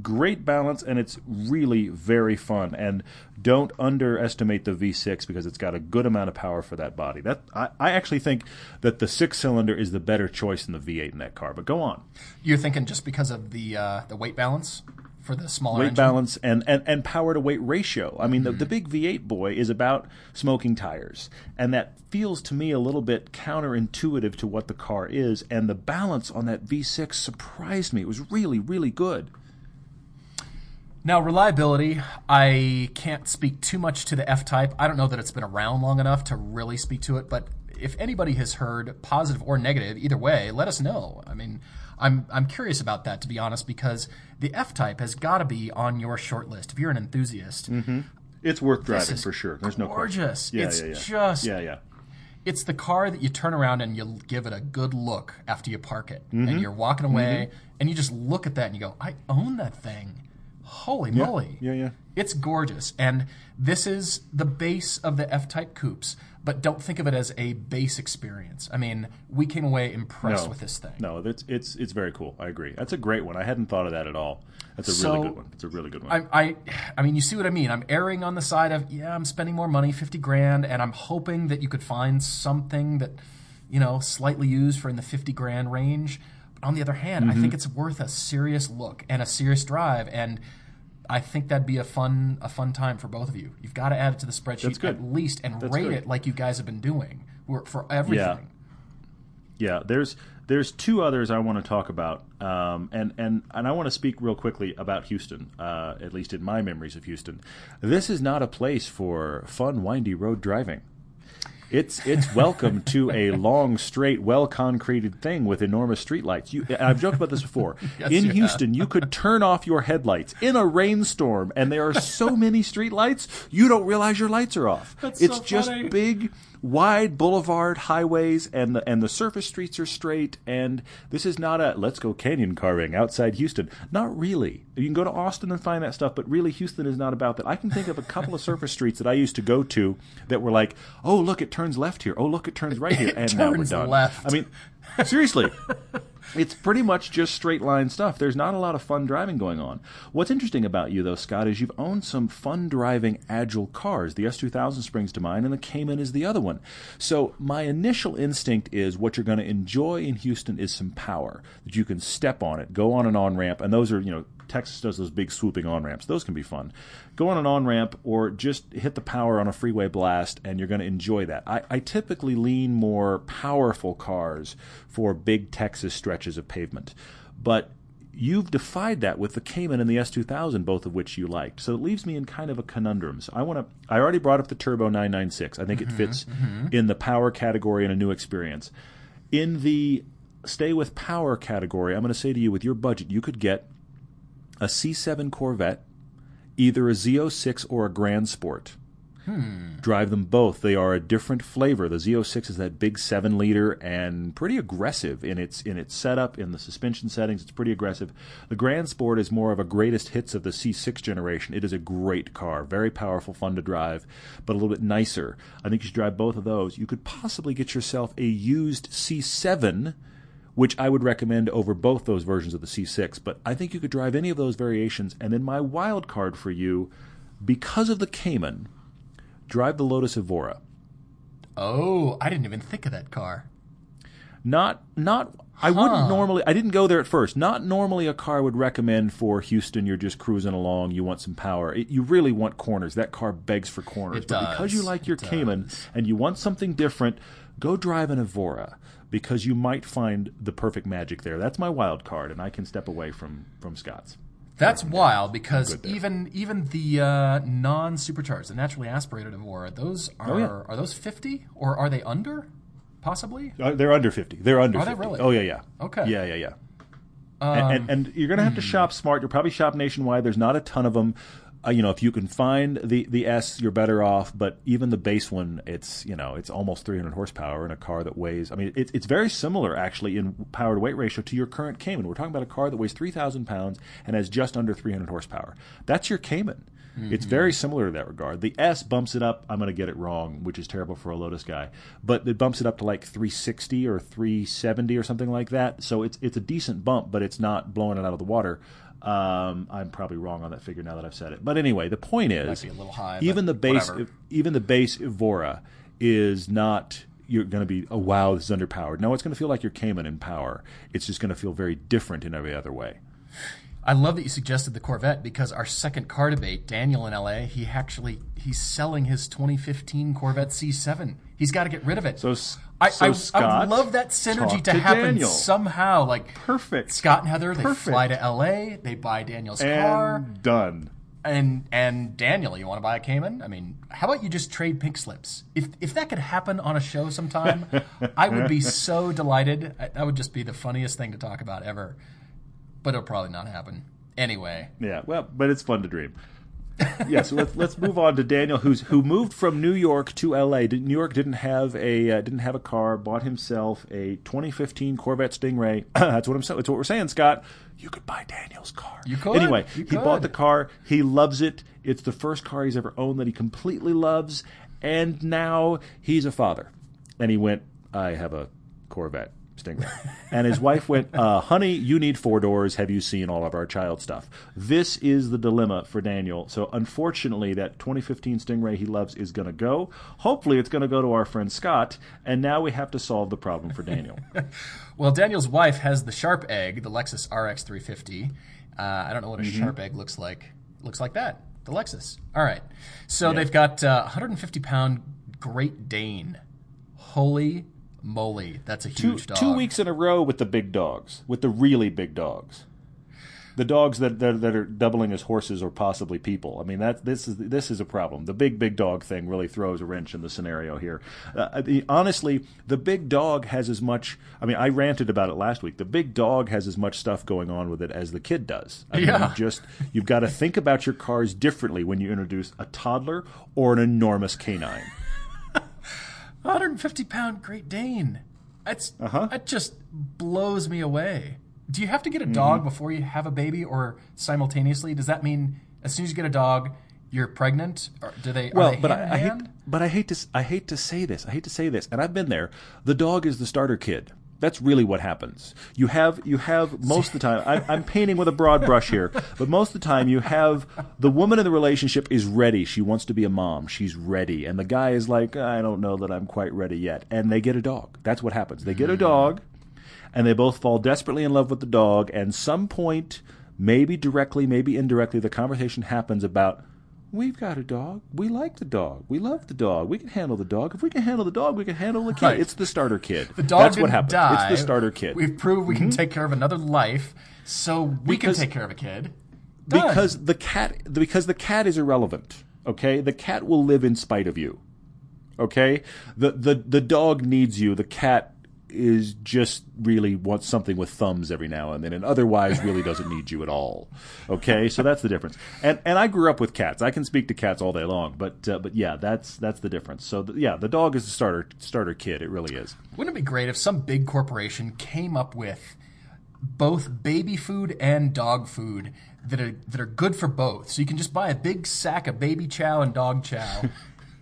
[SPEAKER 2] great balance and it's really very fun. And don't underestimate the V6 because it's got a good amount of power for that body. That I, I actually think that the six cylinder is the better choice than the V8 in that car. But go on.
[SPEAKER 1] You're thinking just because of the uh, the weight balance for the smaller
[SPEAKER 2] weight
[SPEAKER 1] engine?
[SPEAKER 2] balance and, and, and power to weight ratio. I mean, the,
[SPEAKER 1] Mm-hmm.
[SPEAKER 2] the big V8 boy is about smoking tires. And that feels to me a little bit counterintuitive to what the car is. And the balance on that V6 surprised me. It was really, really good.
[SPEAKER 1] Now, reliability, I can't speak too much to the F Type. I don't know that it's been around long enough to really speak to it, but if anybody has heard positive or negative, either way, let us know. I mean, I'm I'm curious about that to be honest, because the F Type has got to be on your short list if you're an enthusiast.
[SPEAKER 2] It's worth driving for sure. There's no
[SPEAKER 1] gorgeous.
[SPEAKER 2] Yeah,
[SPEAKER 1] it's
[SPEAKER 2] yeah, yeah.
[SPEAKER 1] just
[SPEAKER 2] Yeah, yeah.
[SPEAKER 1] it's the car that you turn around and you give it a good look after you park it,
[SPEAKER 2] Mm-hmm.
[SPEAKER 1] and you're walking away, and you just look at that and you go, "I own that thing." Holy moly!
[SPEAKER 2] Yeah, yeah.
[SPEAKER 1] It's gorgeous, and this is the base of the F-Type coupes. But don't think of it as a base experience. I mean, we came away impressed
[SPEAKER 2] No.
[SPEAKER 1] with this thing.
[SPEAKER 2] No, it's it's it's very cool. I agree. That's a great one. I hadn't thought of that at all. That's a
[SPEAKER 1] So-
[SPEAKER 2] really good one. It's a really good one.
[SPEAKER 1] I, I, I mean, you see what I mean. I'm erring on the side of yeah, I'm spending more money, fifty grand, and I'm hoping that you could find something that, you know, slightly used for in the fifty grand range. But on the other hand, I
[SPEAKER 2] Mm-hmm.
[SPEAKER 1] think it's worth a serious look and a serious drive, and I think that'd be a fun, a fun time for both of you. You've got to add it to the spreadsheet at least and
[SPEAKER 2] That's
[SPEAKER 1] rate
[SPEAKER 2] good.
[SPEAKER 1] it like you guys have been doing for- for everything.
[SPEAKER 2] Yeah, there's there's two others I want to talk about, um, and and and I want to speak real quickly about Houston, uh, at least in my memories of Houston. This is not a place for fun, windy road driving. It's it's welcome to a long, straight, well concreted thing with enormous streetlights. You, I've joked about this before.
[SPEAKER 1] Yes,
[SPEAKER 2] in
[SPEAKER 1] you have.
[SPEAKER 2] Houston, you could turn off your headlights in a rainstorm, and there are so many streetlights you don't realize your lights are off.
[SPEAKER 1] That's
[SPEAKER 2] it's
[SPEAKER 1] so
[SPEAKER 2] just big wide boulevard highways and the and the surface streets are straight. And this is not a let's go canyon carving outside Houston. Not really. You can go to Austin and find that stuff but really Houston is not about that. I can think of a couple of surface streets that I used to go to that were like oh look it turns left here. Oh look it turns right here. And now we're done.
[SPEAKER 1] left.
[SPEAKER 2] I mean seriously it's pretty much just straight line stuff. There's not a lot of fun driving going on. What's interesting about you, though, Scott, is you've owned some fun driving agile cars. The S2000 springs to mind, and the Cayman is the other one. So my initial instinct is what you're going to enjoy in Houston is some power that you can step on it, go on an on ramp, and those are you know Texas does those big swooping on ramps. Those can be fun. Go on an on ramp or just hit the power on a freeway blast, and you're going to enjoy that. I, I typically lean more powerful cars for big Texas stretches of pavement, but you've defied that with the Cayman and the S2000, both of which you liked. So it leaves me in kind of a conundrum. So I want to. I already brought up the Turbo 996. I think it mm-hmm, fits mm-hmm. in the power category and a new experience. In the stay with power category, I'm going to say to you, with your budget, you could get a C7 Corvette, either a Z06 or a Grand Sport. Hmm. Drive them both. They are a different flavor. The Z06 is that big seven liter and pretty aggressive in its in its setup, in the suspension settings. It's pretty aggressive. The Grand Sport is more of a greatest hits of the C6 generation. It is a great car, very powerful, fun to drive, but a little bit nicer. I think you should drive both of those. You could possibly get yourself a used C7 which I would recommend over both those versions of the C6. But I think you could drive any of those variations. And then my wild card for you, because of the Cayman, drive the Lotus Evora.
[SPEAKER 1] Oh, I didn't even think of that car.
[SPEAKER 2] Not, not. I wouldn't normally. I didn't go there at first. Not normally a car I would recommend for Houston. You're just cruising along. You want some power. It, you really want corners. That car begs for corners.
[SPEAKER 1] It
[SPEAKER 2] but because you like your Cayman
[SPEAKER 1] does.
[SPEAKER 2] and you want something different, go drive an Evora because you might find the perfect magic there. That's my wild card, and I can step away from from Scott's.
[SPEAKER 1] That's wild because even even the uh, non supercharged, the naturally aspirated Evora, those are
[SPEAKER 2] Oh, yeah.
[SPEAKER 1] are those fifty or are they under? Possibly.
[SPEAKER 2] Uh, they're under 50. They're under
[SPEAKER 1] Are they really?
[SPEAKER 2] Oh, yeah, yeah.
[SPEAKER 1] Okay.
[SPEAKER 2] Yeah, yeah, yeah. and, and, and you're going to have to shop smart. You'll probably shop nationwide. There's not a ton of them. Uh, you know, if you can find the, the S, you're better off. But even the base one, it's you know, it's almost 300 horsepower in a car that weighs. I mean, it's it's very similar actually in power to weight ratio to your current Cayman. We're talking about a car that weighs 3,000 pounds and has just under 300 horsepower. That's your Cayman. It's very similar to that regard. The S bumps it up. I'm going to get it wrong, which is terrible for a Lotus guy, but it bumps it up to like 360 or 370 or something like that. So it's it's a decent bump, but it's not blowing it out of the water. Um, I'm probably wrong on that figure now that I've said it. But anyway, the point is,
[SPEAKER 1] high,
[SPEAKER 2] even the base,
[SPEAKER 1] whatever.
[SPEAKER 2] even the base Evora is not. You're going to be, oh wow, this is underpowered. No, it's going to feel like your Cayman in power. It's just going to feel very different in every other way.
[SPEAKER 1] I love that you suggested the Corvette because our second car debate, Daniel in LA, he actually he's selling his 2015 Corvette C7. He's got to get rid of it.
[SPEAKER 2] So,
[SPEAKER 1] I,
[SPEAKER 2] so
[SPEAKER 1] I, I would love that synergy to,
[SPEAKER 2] to
[SPEAKER 1] happen
[SPEAKER 2] Daniel.
[SPEAKER 1] somehow. Like
[SPEAKER 2] Perfect.
[SPEAKER 1] Scott and Heather, they fly to LA, they buy Daniel's
[SPEAKER 2] and
[SPEAKER 1] car,
[SPEAKER 2] done.
[SPEAKER 1] and and Daniel, you want to buy a Cayman? I mean, how about you just trade pink slips? If if that could happen on a show sometime, I would be so delighted. That would just be the funniest thing to talk about ever. But it'll probably not happen. Anyway,
[SPEAKER 2] Yeah, well, but it's fun to dream. yeah, so let's let's move on to Daniel, who's who moved from New York to L.A. New York didn't have a uh, didn't have a car, bought himself a 2015 Corvette Stingray. that's what I'm saying. that's what we're saying, Scott. You could buy Daniel's car.
[SPEAKER 1] You could.
[SPEAKER 2] Anyway,
[SPEAKER 1] You
[SPEAKER 2] he bought the car. He loves it. It's the first car he's ever owned that he completely loves, and now he's a father. And he went, I have a Corvette. Stingray. And his wife went, uh, Honey, you need four doors. Have you seen all of our child stuff? This is the dilemma for Daniel. So, unfortunately, that 2015 Stingray he loves is going to go. Hopefully, it's going to go to our friend Scott. And now we have to solve the problem for Daniel.
[SPEAKER 1] Well, Daniel's wife has the Sharp Egg, the Lexus RX 350. Uh, I don't know what a Sharp Egg looks like. looks like that, the Lexus. All right. So
[SPEAKER 2] Yeah.
[SPEAKER 1] they've got uh, 150 pound Great Dane. Holy moly, that's a
[SPEAKER 2] two,
[SPEAKER 1] huge dog.
[SPEAKER 2] two weeks in a row with the big dogs, with the really big dogs. The dogs that, that that are doubling as horses or possibly people. I mean, that this is this is a problem. The big big dog thing really throws a wrench in the scenario here. Uh, the, honestly, the big dog has as much. I mean, I ranted about it last week. The big dog has as much stuff going on with it as the kid does. I mean,
[SPEAKER 1] Yeah.
[SPEAKER 2] you just you've got to think about your cars differently when you introduce a toddler or an enormous canine.
[SPEAKER 1] 150 pound Great Dane. That's
[SPEAKER 2] Uh-huh.
[SPEAKER 1] that just blows me away. Do you have to get a dog
[SPEAKER 2] Mm-hmm.
[SPEAKER 1] before you have a baby, or simultaneously? Does that mean as soon as you get a dog, you're pregnant? Or do they?
[SPEAKER 2] Well,
[SPEAKER 1] are they
[SPEAKER 2] but I, I hate, but I hate to, I hate to say this. I hate to say this, and I've been there. The dog is the starter kid. That's really what happens. You have, you have most of the time. I, I'm painting with a broad brush here, but most of the time you have the woman in the relationship is ready. She wants to be a mom. She's ready, and the guy is like, I don't know that I'm quite ready yet. And they get a dog. That's what happens. They get a dog, and they both fall desperately in love with the dog. And some point, maybe directly, maybe indirectly, the conversation happens about We've got a dog. We like the dog. We love the dog. We can handle the dog. If we can handle the dog, we can handle the kid.
[SPEAKER 1] Right.
[SPEAKER 2] It's the starter kid.
[SPEAKER 1] The dog
[SPEAKER 2] That's what happens.
[SPEAKER 1] die.
[SPEAKER 2] It's the starter kid. Mm-hmm.
[SPEAKER 1] We've proved we can take care of another life, so we
[SPEAKER 2] Because-
[SPEAKER 1] can take care of a kid. Done.
[SPEAKER 2] because the cat because the cat is irrelevant. Okay? The cat will live in spite of you. Okay? The the the dog needs you. The cat is just really wants something with thumbs every now and then and otherwise really doesn't need you at all. Okay? So that's the difference. And and I grew up with cats. I can speak to cats all day long, but uh, but yeah, that's that's the difference. So the, yeah, the dog is the starter starter kid. It really is.
[SPEAKER 1] Wouldn't it be great if some big corporation came up with both baby food and dog food that are that are good for both? So you can just buy a big sack of baby chow and dog chow.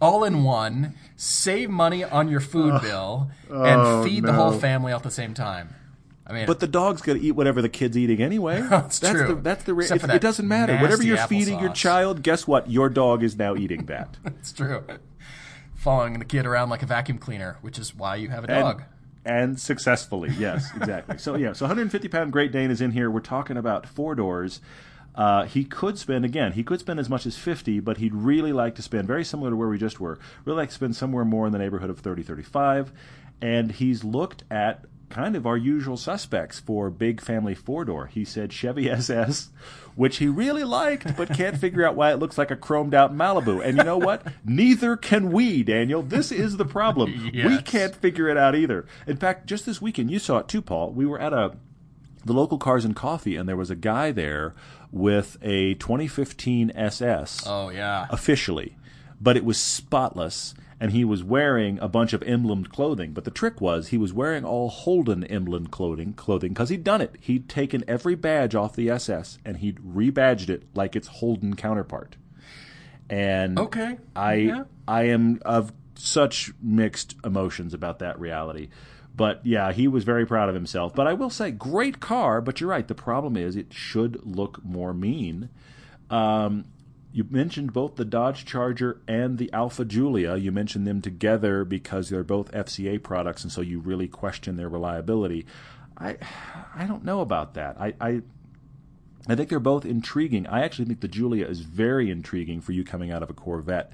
[SPEAKER 1] All in one, save money on your food bill, and
[SPEAKER 2] Oh,
[SPEAKER 1] feed the whole family at the same time. I mean,
[SPEAKER 2] But the dog's going to eat whatever the kid's eating anyway.
[SPEAKER 1] That's true.
[SPEAKER 2] The, that's the. Ra- it,
[SPEAKER 1] that
[SPEAKER 2] it doesn't matter. Whatever you're feeding your child, guess what? Your dog is now eating that.
[SPEAKER 1] it's true. Following the kid around like a vacuum cleaner, which is why you have a
[SPEAKER 2] and,
[SPEAKER 1] dog.
[SPEAKER 2] and successfully, yes, exactly. so yeah, so 150 pound Great Dane is in here. We're talking about four doors. Uh, he could spend again. He could spend as much as 50, but he'd really like to spend very similar to where we just were. Really like to spend somewhere more in the neighborhood of 30, 35. And he's looked at kind of our usual suspects for big family four door. He said Chevy SS, which he really liked, but can't figure out why it looks like a chromed out Malibu. And you know what? Neither can we, Daniel. This is the problem. We can't figure it out either. In fact, just this weekend, you saw it too, Paul. We were at a the local Cars and Coffee, and there was a guy there with a 2015 SS
[SPEAKER 1] Oh yeah.
[SPEAKER 2] officially, but it was spotless, and he was wearing a bunch of emblemed clothing. But the trick was he was wearing all Holden emblemed clothing clothing because he'd done it. He'd taken every badge off the SS and he'd rebadged it like its Holden counterpart. And
[SPEAKER 1] Okay.
[SPEAKER 2] I
[SPEAKER 1] Yeah.
[SPEAKER 2] I am of such mixed emotions about that reality. But yeah, he was very proud of himself. But I will say, great car. But you're right. The problem is, it should look more mean. Um, you mentioned both the Dodge Charger and the Alfa Giulia. You mentioned them together because they're both FCA products, and so you really question their reliability. I, I don't know about that. I, I, I think they're both intriguing. I actually think the Giulia is very intriguing for you coming out of a Corvette.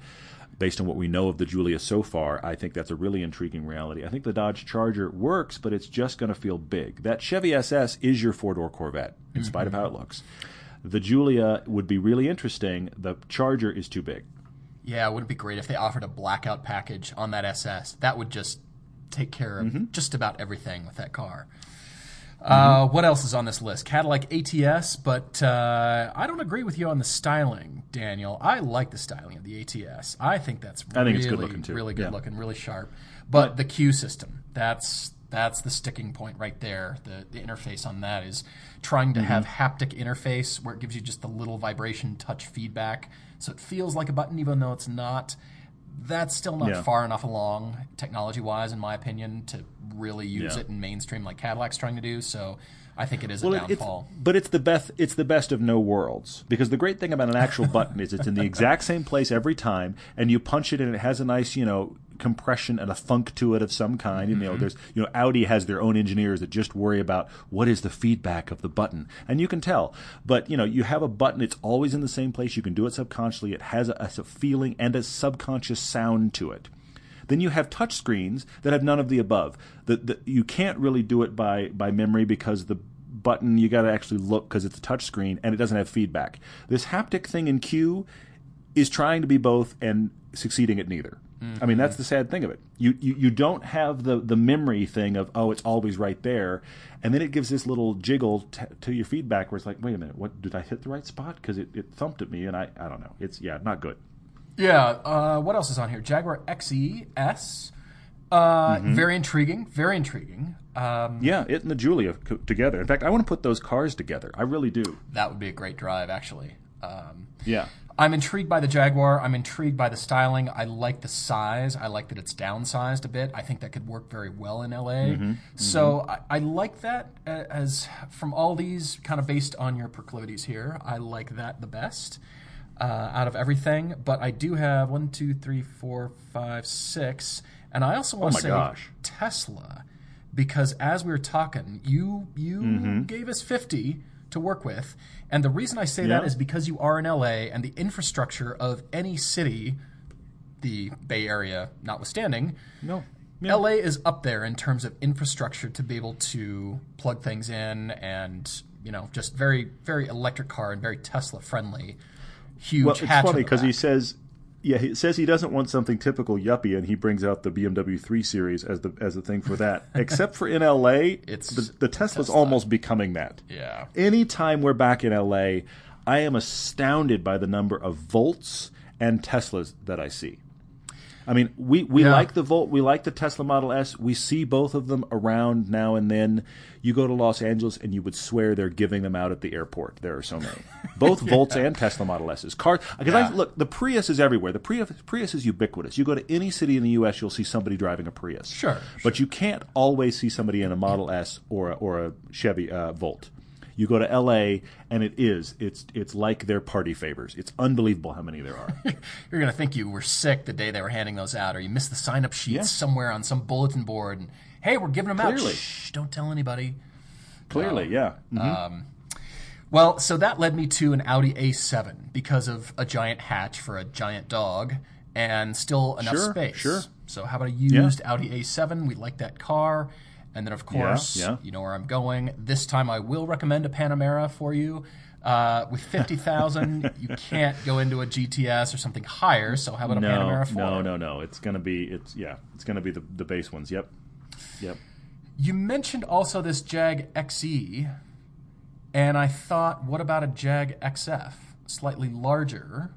[SPEAKER 2] Based on what we know of the Giulia so far, I think that's a really intriguing reality. I think the Dodge Charger works, but it's just going to feel big. That Chevy SS is your four door Corvette, in spite of how it looks. The Giulia would be really interesting. The Charger is too big.
[SPEAKER 1] Yeah, it would it be great if they offered a blackout package on that SS? That would just take care of
[SPEAKER 2] Mm-hmm.
[SPEAKER 1] just about everything with that car. Uh, what else is on this list? Cadillac ATS, but uh, I don't agree with you on the styling, Daniel. I like the styling of the ATS. I think that's
[SPEAKER 2] I
[SPEAKER 1] really,
[SPEAKER 2] it's good looking, too.
[SPEAKER 1] really good
[SPEAKER 2] Yeah.
[SPEAKER 1] looking, really sharp. But the CUE system, that's that's the sticking point right there. The the interface on that is trying
[SPEAKER 2] Mm-hmm.
[SPEAKER 1] to have haptic interface where it gives you just the little vibration touch feedback, so it feels like a button even though it's not. That's still not
[SPEAKER 2] Yeah.
[SPEAKER 1] far enough along technology wise, in my opinion, to really use
[SPEAKER 2] Yeah.
[SPEAKER 1] it in mainstream like Cadillac's trying to do. So I think it is a
[SPEAKER 2] Well, it's,
[SPEAKER 1] downfall.
[SPEAKER 2] but it's the best. It's the best of no worlds because the great thing about an actual button is it's in the exact same place every time, and you punch it, and it has a nice, you know, compression and a funk to it of some kind. And, you know, mm-hmm. there's, you know, Audi has their own engineers that just worry about what is the feedback of the button, and you can tell. But you know, you have a button; it's always in the same place. You can do it subconsciously. It has a, a feeling and a subconscious sound to it. Then you have touch screens that have none of the above. The, you can't really do it by, by memory because the button you got to actually look because it's a touch screen and it doesn't have feedback. This haptic thing in CUE is trying to be both and succeeding at neither. I mean, that's mm-hmm. the sad thing of it. You, you you don't have the the memory thing of oh, it's always right there, and then it gives this little jiggle t- to your feedback where it's like, wait a minute, what did I hit the right spot? Because it, it thumped at me, and I I don't know. It's yeah, not good.
[SPEAKER 1] Yeah. Uh, what else is on here? Jaguar XE-S. Uh,
[SPEAKER 2] Mm-hmm.
[SPEAKER 1] Very intriguing. Very intriguing. Um,
[SPEAKER 2] Yeah, it and the Giulia co- together. In fact, I want to put those cars together. I really do.
[SPEAKER 1] that would be a great drive, actually. Um,
[SPEAKER 2] Yeah.
[SPEAKER 1] I'm intrigued by the Jaguar. I'm intrigued by the styling. I like the size. I like that it's downsized a bit. I think that could work very well in LA.
[SPEAKER 2] Mm-hmm.
[SPEAKER 1] So I, I like that uh, as from all these, kind of based on your proclivities here. I like that the best uh, out of everything. But I do have one, two, three, four, five, six, and I also want
[SPEAKER 2] Oh
[SPEAKER 1] to say
[SPEAKER 2] gosh.
[SPEAKER 1] Tesla because as we were talking, you you
[SPEAKER 2] Mm-hmm.
[SPEAKER 1] gave us fifty to work with, and the reason I say that
[SPEAKER 2] Yeah.
[SPEAKER 1] is because you are in LA and the infrastructure of any city, the Bay Area notwithstanding,
[SPEAKER 2] No. Yeah.
[SPEAKER 1] LA is up there in terms of infrastructure to be able to plug things in and you know just very very electric car and very Tesla friendly. Huge
[SPEAKER 2] Well, it's funny because he says, yeah, he says he doesn't want something typical yuppie, and he brings out the BMW 3 Series as the as the thing for that. Except for in LA,
[SPEAKER 1] It's
[SPEAKER 2] the, the Tesla's
[SPEAKER 1] Tesla.
[SPEAKER 2] almost becoming that.
[SPEAKER 1] yeah.
[SPEAKER 2] Anytime we're back in LA, I am astounded by the number of Volts and Teslas that I see. I mean, we, we
[SPEAKER 1] Yeah.
[SPEAKER 2] like the Volt, we like the Tesla Model S. We see both of them around now and then. You go to Los Angeles and you would swear they're giving them out at the airport. There are so many. Both Volts and Tesla Model S's. Cars, because
[SPEAKER 1] Yeah.
[SPEAKER 2] I look, the Prius is everywhere. The Prius, Prius is ubiquitous. You go to any city in the U.S., you'll see somebody driving a Prius.
[SPEAKER 1] Sure,
[SPEAKER 2] But you can't always see somebody in a Model S or a, or a Chevy uh, Volt. You go to L.A. and it is it's it's like their party favors. It's unbelievable how many there are.
[SPEAKER 1] You're gonna think you were sick the day they were handing those out, or you missed the sign-up sheets
[SPEAKER 2] Yeah.
[SPEAKER 1] somewhere on some bulletin board. And hey, we're giving them out.
[SPEAKER 2] Clearly.
[SPEAKER 1] Shh, don't tell anybody.
[SPEAKER 2] Clearly, yeah. Mhm.
[SPEAKER 1] Well, so that led me to an Audi A7 because of a giant hatch for a giant dog and still enough
[SPEAKER 2] Sure,
[SPEAKER 1] space.
[SPEAKER 2] sure.
[SPEAKER 1] So how about a used Audi A7? We like that car. And then, of course,
[SPEAKER 2] yeah.
[SPEAKER 1] you know where I'm going. This time I will recommend a Panamera for you. Uh, with 50,000, you can't go into a GTS or something higher. So how about a
[SPEAKER 2] no,
[SPEAKER 1] Panamera 4?
[SPEAKER 2] no, no, no. It's gonna be it's yeah. It's gonna be the the base ones. Yep, yep.
[SPEAKER 1] You mentioned also this Jag XE, and I thought, what about a Jag XF? Slightly larger.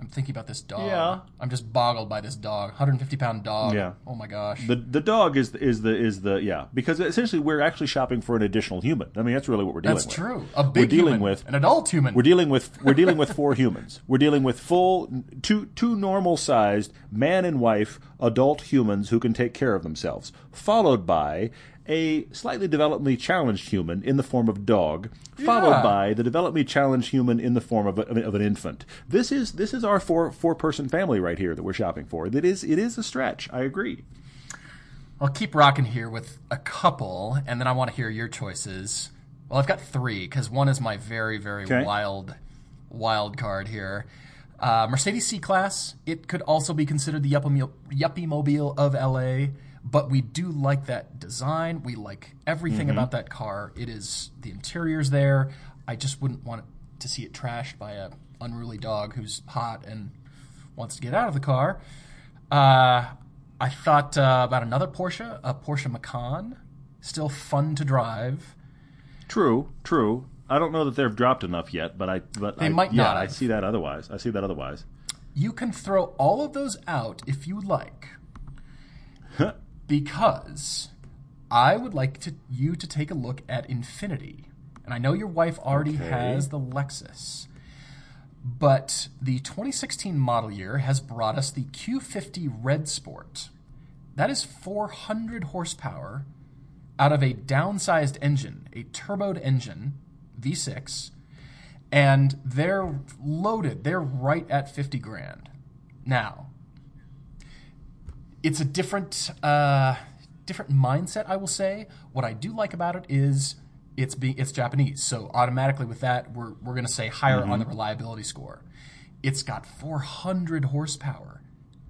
[SPEAKER 1] I'm thinking about this dog.
[SPEAKER 2] Yeah.
[SPEAKER 1] I'm just boggled by this dog. 150 pound dog.
[SPEAKER 2] Yeah.
[SPEAKER 1] Oh my gosh.
[SPEAKER 2] The the dog is is the is the yeah because essentially we're actually shopping for an additional human. I mean that's really what we're dealing
[SPEAKER 1] That's
[SPEAKER 2] with.
[SPEAKER 1] That's true. A big
[SPEAKER 2] we're dealing
[SPEAKER 1] human,
[SPEAKER 2] with
[SPEAKER 1] an adult human.
[SPEAKER 2] We're dealing with we're dealing with four humans. We're dealing with full two two normal sized man and wife adult humans who can take care of themselves, followed by a slightly developmentally challenged human in the form of dog, followed
[SPEAKER 1] Yeah.
[SPEAKER 2] by the developmentally challenged human in the form of, a, of an infant. This is this is our four four person family right here that we're shopping for. That is it is a stretch. I agree.
[SPEAKER 1] I'll keep rocking here with a couple, and then I want to hear your choices. Well, I've got three because one is my very, very
[SPEAKER 2] Okay.
[SPEAKER 1] wild, wild card here. Uh, Mercedes C Class. It could also be considered the yuppie, yuppie mobile of LA, but we do like that design. We like everything about that car. It is the interior's there. I just wouldn't want to see it trashed by a unruly dog who's hot and wants to get out of the car. Uh, I thought uh, about another Porsche, a Porsche Macan still fun to drive.
[SPEAKER 2] True, true. I don't know that they've dropped enough yet, but I but
[SPEAKER 1] They
[SPEAKER 2] I,
[SPEAKER 1] might
[SPEAKER 2] yeah,
[SPEAKER 1] not
[SPEAKER 2] I see that otherwise. I see that otherwise.
[SPEAKER 1] You can throw all of those out if you like, because I would like to, you to take a look at Infiniti. And I know your wife already
[SPEAKER 2] Okay.
[SPEAKER 1] has the Lexus, but the 2016 model year has brought us the Q50 Red Sport. That is 400 horsepower out of a downsized engine, a turboed engine, V6, and they're loaded. They're right at 50 grand. Now, it's a different uh, different mindset, I will say. What I do like about it is it's being it's Japanese, so automatically with that, we're we're going to say higher on the reliability score. It's got 400 horsepower.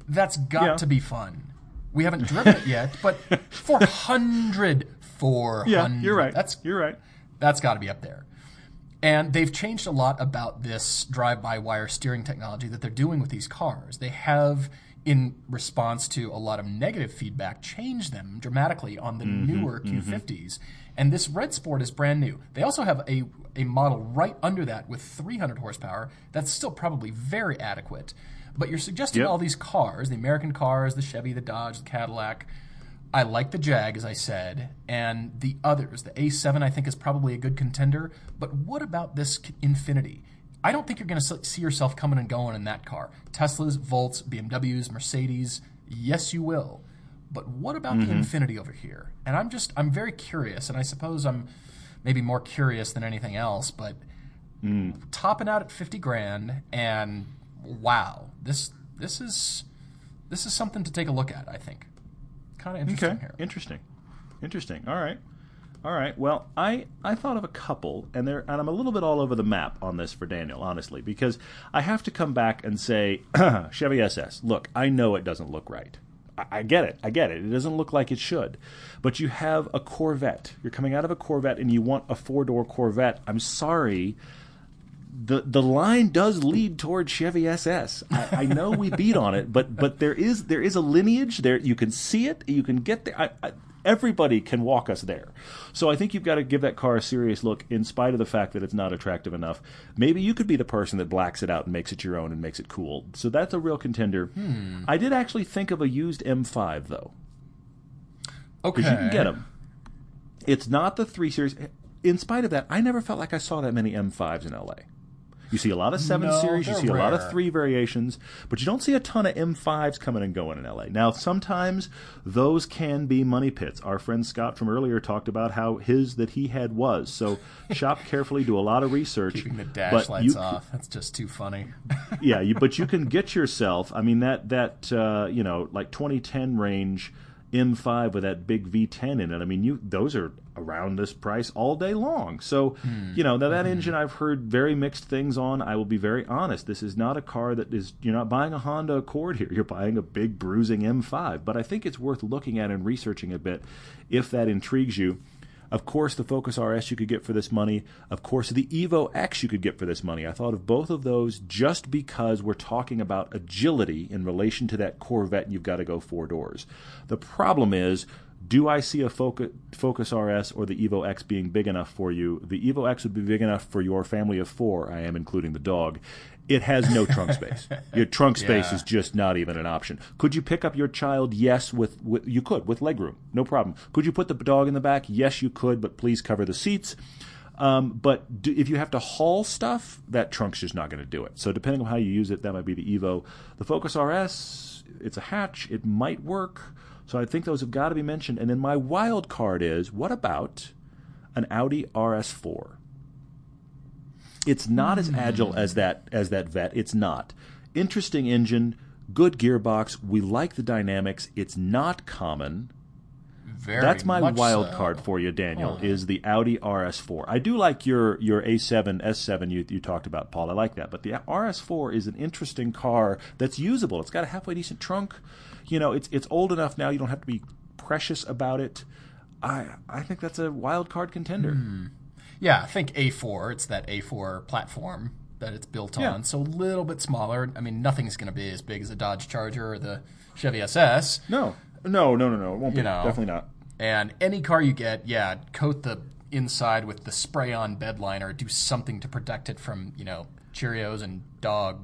[SPEAKER 1] That's got
[SPEAKER 2] Yeah.
[SPEAKER 1] to be fun. We haven't driven it yet, but 400, 400.
[SPEAKER 2] Yeah, you're right.
[SPEAKER 1] That's
[SPEAKER 2] you're right.
[SPEAKER 1] that's got to be up there. And they've changed a lot about this drive-by-wire steering technology that they're doing with these cars. They have, in response to a lot of negative feedback, changed them dramatically on the mm-hmm, newer mm-hmm. Q50s. And this Red Sport is brand new. They also have a, a model right under that with 300 horsepower that's still probably very adequate. But you're suggesting
[SPEAKER 2] Yep.
[SPEAKER 1] all these cars, the American cars, the Chevy, the Dodge, the Cadillac, I like the Jag, as I said, and the others. The A7, I think, is probably a good contender. But what about this Infiniti? I don't think you're going to see yourself coming and going in that car. Teslas, Volts, BMWs, Mercedes, yes, you will. But what about the mm-hmm. Infiniti over here? And I'm just, I'm very curious, and I suppose I'm maybe more curious than anything else, but mm. topping out at 50 grand, and wow, this, this is, this is something to take a look at, I think. Kind of interesting
[SPEAKER 2] Okay.
[SPEAKER 1] here.
[SPEAKER 2] Interesting. Interesting. All right. All right. Well, I I thought of a couple, and there, and I'm a little bit all over the map on this for Daniel, honestly, because I have to come back and say, Chevy SS. Look, I know it doesn't look right. I, I get it. I get it. It doesn't look like it should. But you have a Corvette. You're coming out of a Corvette, and you want a four door Corvette. I'm sorry the the line does lead toward Chevy SS. I, I know we beat on it, but but there is there is a lineage there. You can see it. You can get there. I, I, everybody can walk us there. So I think you've got to give that car a serious look, in spite of the fact that it's not attractive enough. Maybe you could be the person that blacks it out and makes it your own and makes it cool. So that's a real contender. Hmm. I did actually think of a used M5 though
[SPEAKER 1] Okay.
[SPEAKER 2] because you can get them. It's not the three series. In spite of that, I never felt like I saw that many M5s in LA. You see a lot of seven
[SPEAKER 1] No,
[SPEAKER 2] series, you see a lot of three variations, but you don't see a ton of M5s coming and going in LA. Now, sometimes those can be money pits. Our friend Scott from earlier talked about how his that he had was. So shop carefully, do a lot of research.
[SPEAKER 1] Keeping the dash
[SPEAKER 2] but
[SPEAKER 1] lights
[SPEAKER 2] you
[SPEAKER 1] off. That's just too funny.
[SPEAKER 2] yeah, you, but you can get yourself. I mean that that uh, you know like 2010 range M5 with that big V10 in it. I mean you those are around this price all day long. So hmm. you know now that hmm. engine I've heard very mixed things on. I will be very honest. This is not a car that is you're not buying a Honda Accord here. You're buying a big bruising M5. But I think it's worth looking at and researching a bit if that intrigues you. Of course, the Focus RS you could get for this money. Of course, the Evo X you could get for this money. I thought of both of those just because we're talking about agility in relation to that Corvette and you've got to go four doors. The problem is, do I see a Focus, Focus RS or the Evo X being big enough for you? The Evo X would be big enough for your family of four, I am including the dog. It has no trunk space. Your trunk space
[SPEAKER 1] Yeah.
[SPEAKER 2] is just not even an option. Could you pick up your child? Yes, with, with you could with legroom, no problem. Could you put the dog in the back? Yes, you could, but please cover the seats. Um, but do, if you have to haul stuff, that trunk's just not going to do it. So depending on how you use it, that might be the Evo. The Focus RS, it's a hatch. It might work. So I think those have got to be mentioned. And then my wild card is: what about an Audi RS4? It's not as agile as that as that vet. It's not. Interesting engine, good gearbox. We like the dynamics. It's not common.
[SPEAKER 1] Very
[SPEAKER 2] That's my
[SPEAKER 1] much
[SPEAKER 2] wild
[SPEAKER 1] so.
[SPEAKER 2] card for you, Daniel. Oh. Is the Audi RS4? I do like your your A7 S7 you you talked about, Paul. I like that, but the RS4 is an interesting car that's usable. It's got a halfway decent trunk. You know, it's it's old enough now. You don't have to be precious about it. I I think that's a wild card contender. Hmm.
[SPEAKER 1] Yeah, I think A4. It's that A4 platform that it's built
[SPEAKER 2] Yeah.
[SPEAKER 1] on. So a little bit smaller. I mean, nothing's going to be as big as a Dodge Charger or the Chevy SS.
[SPEAKER 2] No, no, no, no, no. It won't be.
[SPEAKER 1] You know.
[SPEAKER 2] Definitely not.
[SPEAKER 1] And any car you get, yeah, coat the inside with the spray-on bed liner. Do something to protect it from you know Cheerios and dog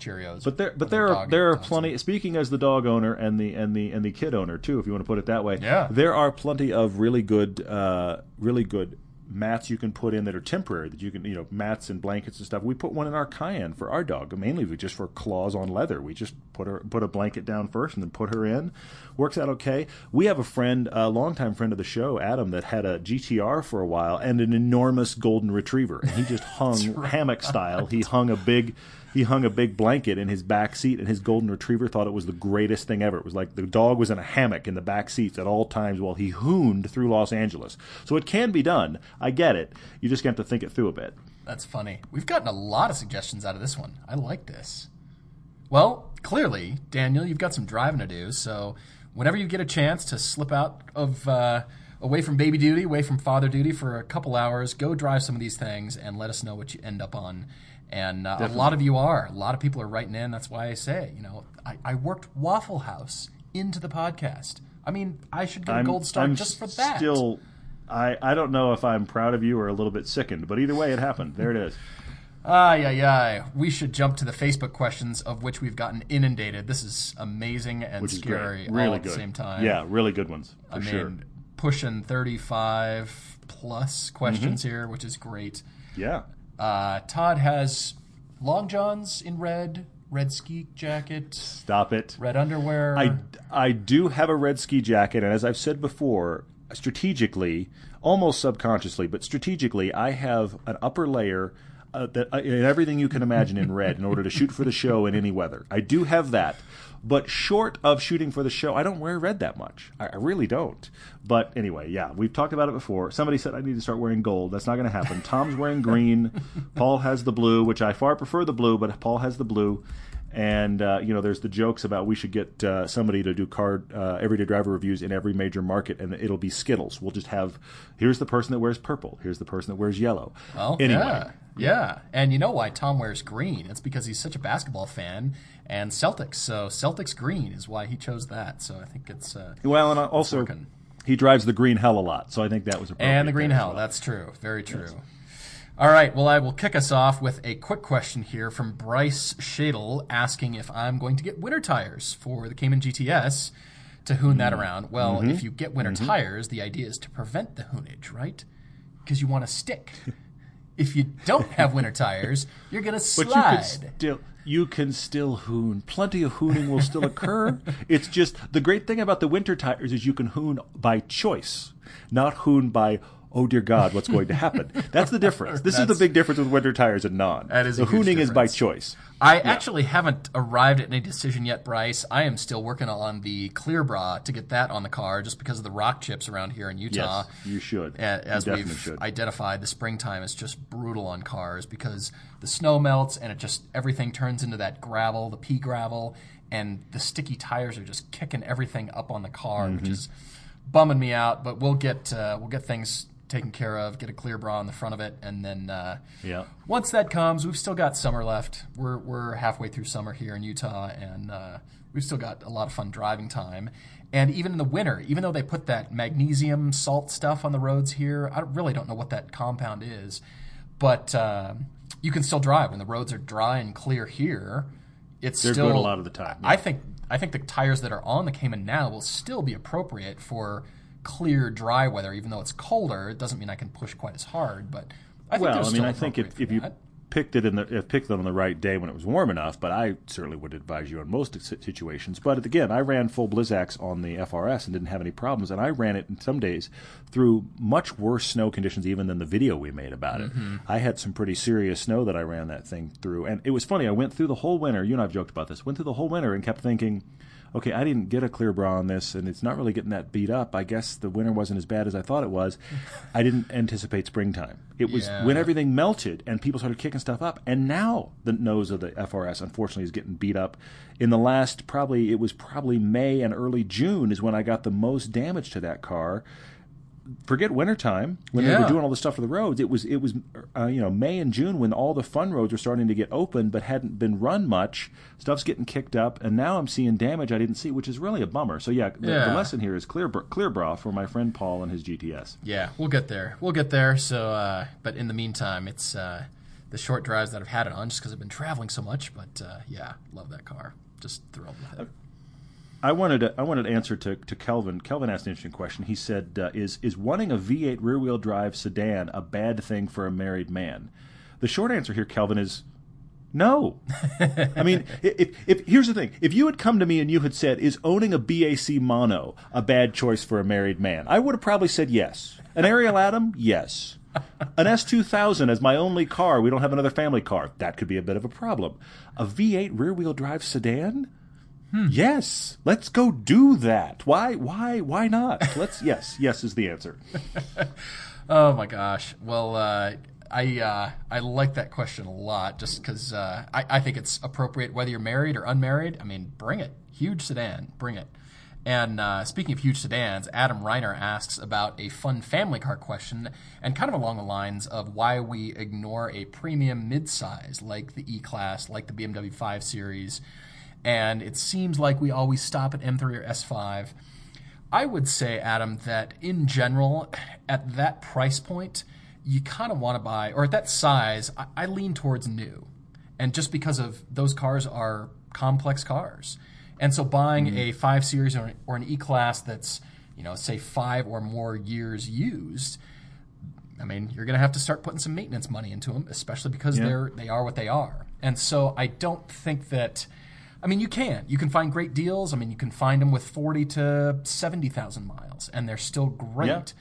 [SPEAKER 1] Cheerios.
[SPEAKER 2] But there, but there are there are plenty. Speaking as the dog owner and the and the and the kid owner too, if you want to put it that way.
[SPEAKER 1] Yeah.
[SPEAKER 2] There are plenty of really good, uh, really good mats you can put in that are temporary. That you can, you know, mats and blankets and stuff. We put one in our Cayenne for our dog, mainly just for claws on leather. We just put her put a blanket down first and then put her in. Works out okay. We have a friend, a longtime friend of the show, Adam, that had a GTR for a while and an enormous golden retriever, and he just hung hammock style. He hung a big he hung a big blanket in his back seat, and his golden retriever thought it was the greatest thing ever. It was like the dog was in a hammock in the back seats at all times while he hooned through Los Angeles. So it can be done. I get it. You just have to think it through a bit.
[SPEAKER 1] That's funny. We've gotten a lot of suggestions out of this one. I like this. Well, clearly, Daniel, you've got some driving to do. So, whenever you get a chance to slip out of uh, away from baby duty, away from father duty for a couple hours, go drive some of these things and let us know what you end up on. And uh, a lot of you are. A lot of people are writing in. That's why I say, you know, I, I worked Waffle House into the podcast. I mean, I should get a gold star
[SPEAKER 2] I'm
[SPEAKER 1] just for that.
[SPEAKER 2] Still, I, I don't know if I'm proud of you or a little bit sickened, but either way, it happened. There it is.
[SPEAKER 1] Ay, ay, ay. We should jump to the Facebook questions, of which we've gotten inundated. This is amazing and
[SPEAKER 2] is
[SPEAKER 1] scary
[SPEAKER 2] great. Really
[SPEAKER 1] all at
[SPEAKER 2] good.
[SPEAKER 1] the same time.
[SPEAKER 2] Yeah, really good ones
[SPEAKER 1] I mean,
[SPEAKER 2] sure.
[SPEAKER 1] pushing 35 plus questions
[SPEAKER 2] Mm-hmm.
[SPEAKER 1] here, which is great.
[SPEAKER 2] Yeah.
[SPEAKER 1] Uh, Todd has long johns in red, red ski jacket,
[SPEAKER 2] Stop it.
[SPEAKER 1] red underwear.
[SPEAKER 2] I, I do have a red ski jacket, and as I've said before, strategically, almost subconsciously, but strategically, I have an upper layer uh, that uh, in everything you can imagine in red in order to shoot for the show in any weather. I do have that, but short of shooting for the show, I don't wear red that much. I, I really don't. But anyway, yeah, we've talked about it before. Somebody said I need to start wearing gold. That's not going to happen. Tom's wearing green. Paul has the blue, which I far prefer the blue, but Paul has the blue. And uh, you know, there's the jokes about we should get uh, somebody to do car uh, everyday driver reviews in every major market, and it'll be Skittles. We'll just have here's the person that wears purple, here's the person that wears yellow.
[SPEAKER 1] Well,
[SPEAKER 2] anyway,
[SPEAKER 1] yeah, yeah. And you know why Tom wears green? It's because he's such a basketball fan and Celtics. So Celtics green is why he chose that. So I think it's uh,
[SPEAKER 2] well, and uh, also he drives the green hell a lot, so I think that was appropriate.
[SPEAKER 1] and the green hell.
[SPEAKER 2] well.
[SPEAKER 1] That's true. Very true. All right. Well, I will kick us off with a quick question here from Bryce Shadle asking if I'm going to get winter tires for the Cayman GTS to hoon that
[SPEAKER 2] Mm-hmm.
[SPEAKER 1] around. Well, if you get winter tires, the idea is to prevent the hoonage, right? Because you want to stick. if you don't have winter tires, you're going to
[SPEAKER 2] But you
[SPEAKER 1] slide.
[SPEAKER 2] can still you can still hoon. Plenty of hooning will still occur. it's just the great thing about the winter tires is you can hoon by choice, not hoon by oh dear God, what's going to happen? That's the difference. This is the big difference with winter tires and non.
[SPEAKER 1] That is a
[SPEAKER 2] the hooning is by choice.
[SPEAKER 1] I actually haven't arrived at any decision yet, Bryce. I am still working on the clear bra to get that on the car just because of the rock chips around here in Utah.
[SPEAKER 2] Yes, you should.
[SPEAKER 1] As
[SPEAKER 2] you
[SPEAKER 1] we've
[SPEAKER 2] should.
[SPEAKER 1] identified, the springtime is just brutal on cars because the snow melts and it just everything turns into that gravel, the pea gravel, and the sticky tires are just kicking everything up on the car, which
[SPEAKER 2] Mm-hmm.
[SPEAKER 1] is bumming me out. But we'll get uh, we'll get things taken care of. Get a clear bra on the front of it, and then uh,
[SPEAKER 2] Yeah.
[SPEAKER 1] once that comes, we've still got summer left. We're we're halfway through summer here in Utah, and uh, we've still got a lot of fun driving time. And even in the winter, even though they put that magnesium salt stuff on the roads here, I really don't know what that compound is, but uh, you can still drive when the roads are dry and clear here. It's
[SPEAKER 2] They're
[SPEAKER 1] still
[SPEAKER 2] good a lot of the time,
[SPEAKER 1] I think I think the tires that are on the Cayman now will still be appropriate for clear, dry weather. Even though it's colder, it doesn't mean I can push quite as hard. But I think
[SPEAKER 2] well, I mean, I think if, if you picked it in the if picked it on the right day when it was warm enough, but I certainly would advise you on most situations. But again, I ran full Blizzaks on the FRS and didn't have any problems, and I ran it in some days through much worse snow conditions even than the video we made about it. Mm-hmm. I had some pretty serious snow that I ran that thing through, and it was funny. I went through the whole winter. You and I've joked about this. Went through the whole winter and kept thinking. Okay, I didn't get a clear bra on this, and it's not really getting that beat up. I guess the winter wasn't as bad as I thought it was. I didn't anticipate springtime. It was
[SPEAKER 1] Yeah.
[SPEAKER 2] when everything melted and people started kicking stuff up. And now the nose of the FRS, unfortunately, is getting beat up. In the last, probably, it was probably May and early June is when I got the most damage to that car. Forget wintertime when they were doing all the stuff for the roads. It was it was uh, you know May and June when all the fun roads were starting to get open but hadn't been run much. Stuff's getting kicked up, and now I'm seeing damage I didn't see, which is really a bummer. So yeah, the, the lesson here is clear clear bra for my friend Paul and his GTS.
[SPEAKER 1] Yeah, we'll get there. We'll get there. So, uh, but in the meantime, it's uh, the short drives that I've had it on just because I've been traveling so much. But uh, yeah, love that car. Just thrilled with it.
[SPEAKER 2] I wanted to, I wanted to answer to, to Kelvin. Kelvin asked an interesting question. He said, uh, "Is is wanting a V8 rear wheel drive sedan a bad thing for a married man?" The short answer here, Kelvin, is no. I mean, if, if here's the thing: if you had come to me and you had said, "Is owning a BAC Mono a bad choice for a married man?" I would have probably said yes. An Ariel Atom, yes. An S2000 as my only car. We don't have another family car. That could be a bit of a problem. A V8 rear wheel drive sedan. Yes, let's go do that. Why? Why? Why not? Let's. Yes, yes is the answer.
[SPEAKER 1] Oh my gosh. Well, uh, I uh, I like that question a lot, just because uh, I, I think it's appropriate whether you're married or unmarried. I mean, bring it. Huge sedan, bring it. And uh, speaking of huge sedans, Adam Reiner asks about a fun family car question, and kind of along the lines of why we ignore a premium midsize like the E Class, like the BMW 5 Series, and it seems like we always stop at M3 or S5. I would say, Adam, that in general, at that price point, you kind of want to buy, or at that size, I, I lean towards new. And just because of those cars are complex cars. And so buying mm-hmm. a 5 Series or, or an E Class that's, you know, say five or more years used, I mean, you're going to have to start putting some maintenance money into them, especially because
[SPEAKER 2] Yeah.
[SPEAKER 1] they're they are what they are. And so I don't think that. I mean, you can. You can find great deals. I mean, you can find them with forty to seventy thousand miles, and they're still great.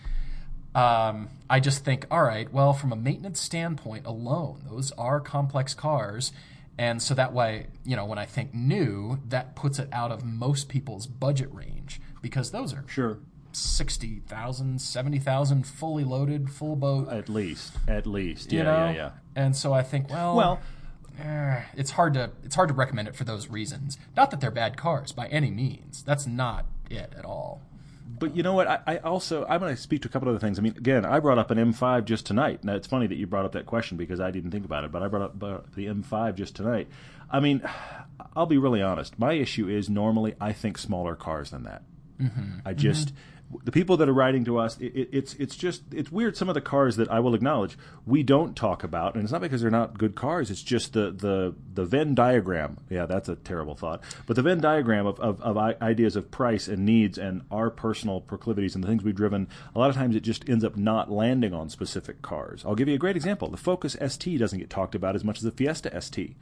[SPEAKER 1] Um, I just think, all right, well, from a maintenance standpoint alone, those are complex cars. And so that way, you know, when I think new, that puts it out of most people's budget range because those are
[SPEAKER 2] Sure.
[SPEAKER 1] 60,000, 70,000 fully loaded, full boat,
[SPEAKER 2] At least. At least.
[SPEAKER 1] you
[SPEAKER 2] Yeah.
[SPEAKER 1] know?
[SPEAKER 2] Yeah. Yeah.
[SPEAKER 1] And so I think, well,
[SPEAKER 2] Well,
[SPEAKER 1] eh, it's hard to it's hard to recommend it for those reasons. Not that they're bad cars by any means. That's not it at all.
[SPEAKER 2] But you know what? I, I also I'm going to speak to a couple other things. I mean, again, I brought up an M5 just tonight. Now it's funny that you brought up that question because I didn't think about it. But I brought up the M5 just tonight. I mean, I'll be really honest. My issue is normally I think smaller cars than that. I just the people that are writing to us, it, it, it's it's just it's weird. Some of the cars that I will acknowledge we don't talk about, and it's not because they're not good cars. It's just the the the Venn diagram. Yeah, that's a terrible thought. But the Venn diagram of, of, of ideas of price and needs and our personal proclivities and the things we've driven. A lot of times it just ends up not landing on specific cars. I'll give you a great example. The Focus ST doesn't get talked about as much as the Fiesta ST.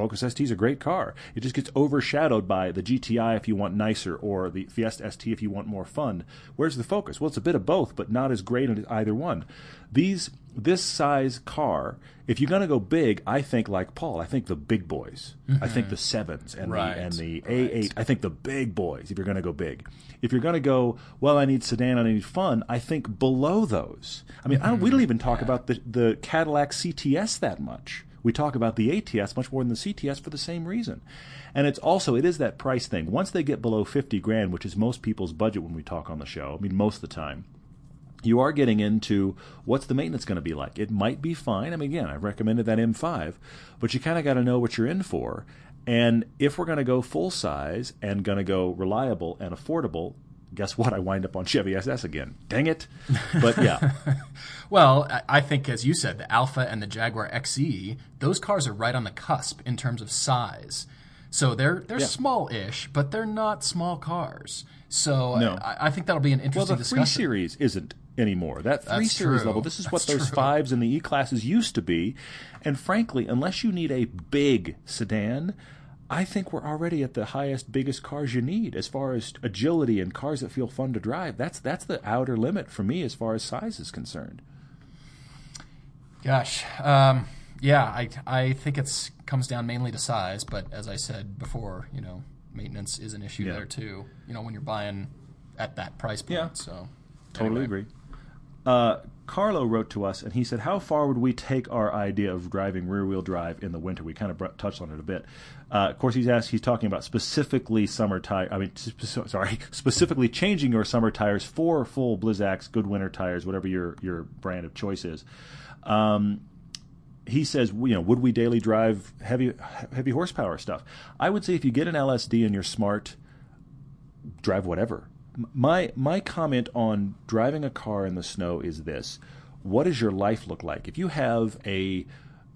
[SPEAKER 2] Focus ST is a great car. It just gets overshadowed by the GTI if you want nicer, or the Fiesta ST if you want more fun. Where's the Focus? Well, it's a bit of both, but not as great as either one. These this size car, if you're going to go big, I think like Paul. I think the big boys. I think mm-hmm. the sevens and
[SPEAKER 1] Right.
[SPEAKER 2] the and the A8. I think the big boys. If you're going to go big, if you're going to go well, I need sedan, I need fun. I think below those. I mean, I don't, we mm-hmm. don't even talk about the the Cadillac CTS that much. We talk about the ATS much more than the CTS for the same reason. And it's also it is that price thing. Once they get below 50 grand, which is most people's budget when we talk on the show, I mean most of the time, you are getting into what's the maintenance going to be like. It might be fine. I mean again, I recommended that M5, but you kind of got to know what you're in for. And if we're going to go full size and going to go reliable and affordable, guess what? I wind up on Chevy SS again. Dang it. But yeah.
[SPEAKER 1] Well, I- think, as you said, the Alfa and the Jaguar XE, those cars are right on the cusp in terms of size. So they're they're
[SPEAKER 2] Yeah.
[SPEAKER 1] small-ish, but they're not small cars. So
[SPEAKER 2] No.
[SPEAKER 1] I, I think that'll be an interesting.
[SPEAKER 2] Well, the three series isn't anymore. That three
[SPEAKER 1] That's
[SPEAKER 2] series
[SPEAKER 1] true.
[SPEAKER 2] level, this is what those
[SPEAKER 1] true.
[SPEAKER 2] fives and the E classes used to be. And frankly, unless you need a big sedan, I think we're already at the highest, biggest cars you need as far as agility and cars that feel fun to drive. That's that's the outer limit for me as far as size is concerned.
[SPEAKER 1] Gosh, um, yeah, I I think it's comes down mainly to size, but as I said before, you know, maintenance is an issue
[SPEAKER 2] Yeah.
[SPEAKER 1] there too. You know, when you're buying at that price point.
[SPEAKER 2] Yeah.
[SPEAKER 1] So
[SPEAKER 2] Totally
[SPEAKER 1] anyway.
[SPEAKER 2] agree. Uh, Carlo wrote to us and he said, "How far would we take our idea of driving rear-wheel drive in the winter?" We kind of br- touched on it a bit. Uh, of course, he's asked. He's talking about specifically summer tire. I mean, sp- sorry, specifically changing your summer tires for full Blizzaks, good winter tires, whatever your your brand of choice is. Um, he says, you know, would we daily drive heavy heavy horsepower stuff? I would say if you get an LSD and you're smart, drive whatever. My my comment on driving a car in the snow is this: What does your life look like? If you have a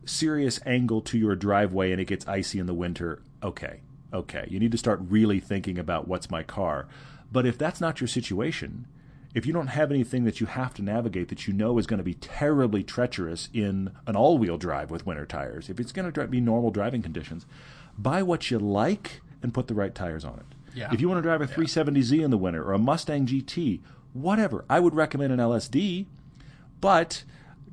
[SPEAKER 2] serious angle to your driveway and it gets icy in the winter, okay, okay, you need to start really thinking about what's my car. But if that's not your situation, if you don't have anything that you have to navigate that you know is going to be terribly treacherous in an all-wheel drive with winter tires, if it's going to be normal driving conditions, buy what you like and put the right tires on it.
[SPEAKER 1] Yeah.
[SPEAKER 2] If you want to drive a 370Z in the winter or a Mustang GT, whatever, I would recommend an LSD, but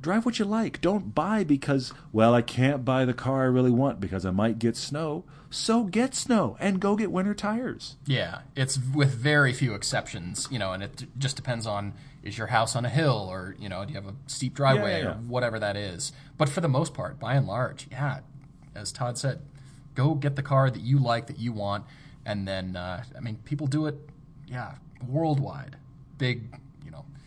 [SPEAKER 2] drive what you like. Don't buy because, well, I can't buy the car I really want because I might get snow. So get snow and go get winter tires.
[SPEAKER 1] Yeah, it's with very few exceptions, you know, and it just depends on is your house on a hill or, you know, do you have a steep driveway
[SPEAKER 2] Yeah, yeah,
[SPEAKER 1] or whatever that is. But for the most part, by and large, yeah, as Todd said, go get the car that you like, that you want, and then, uh, I mean, people do it, yeah, worldwide. Big,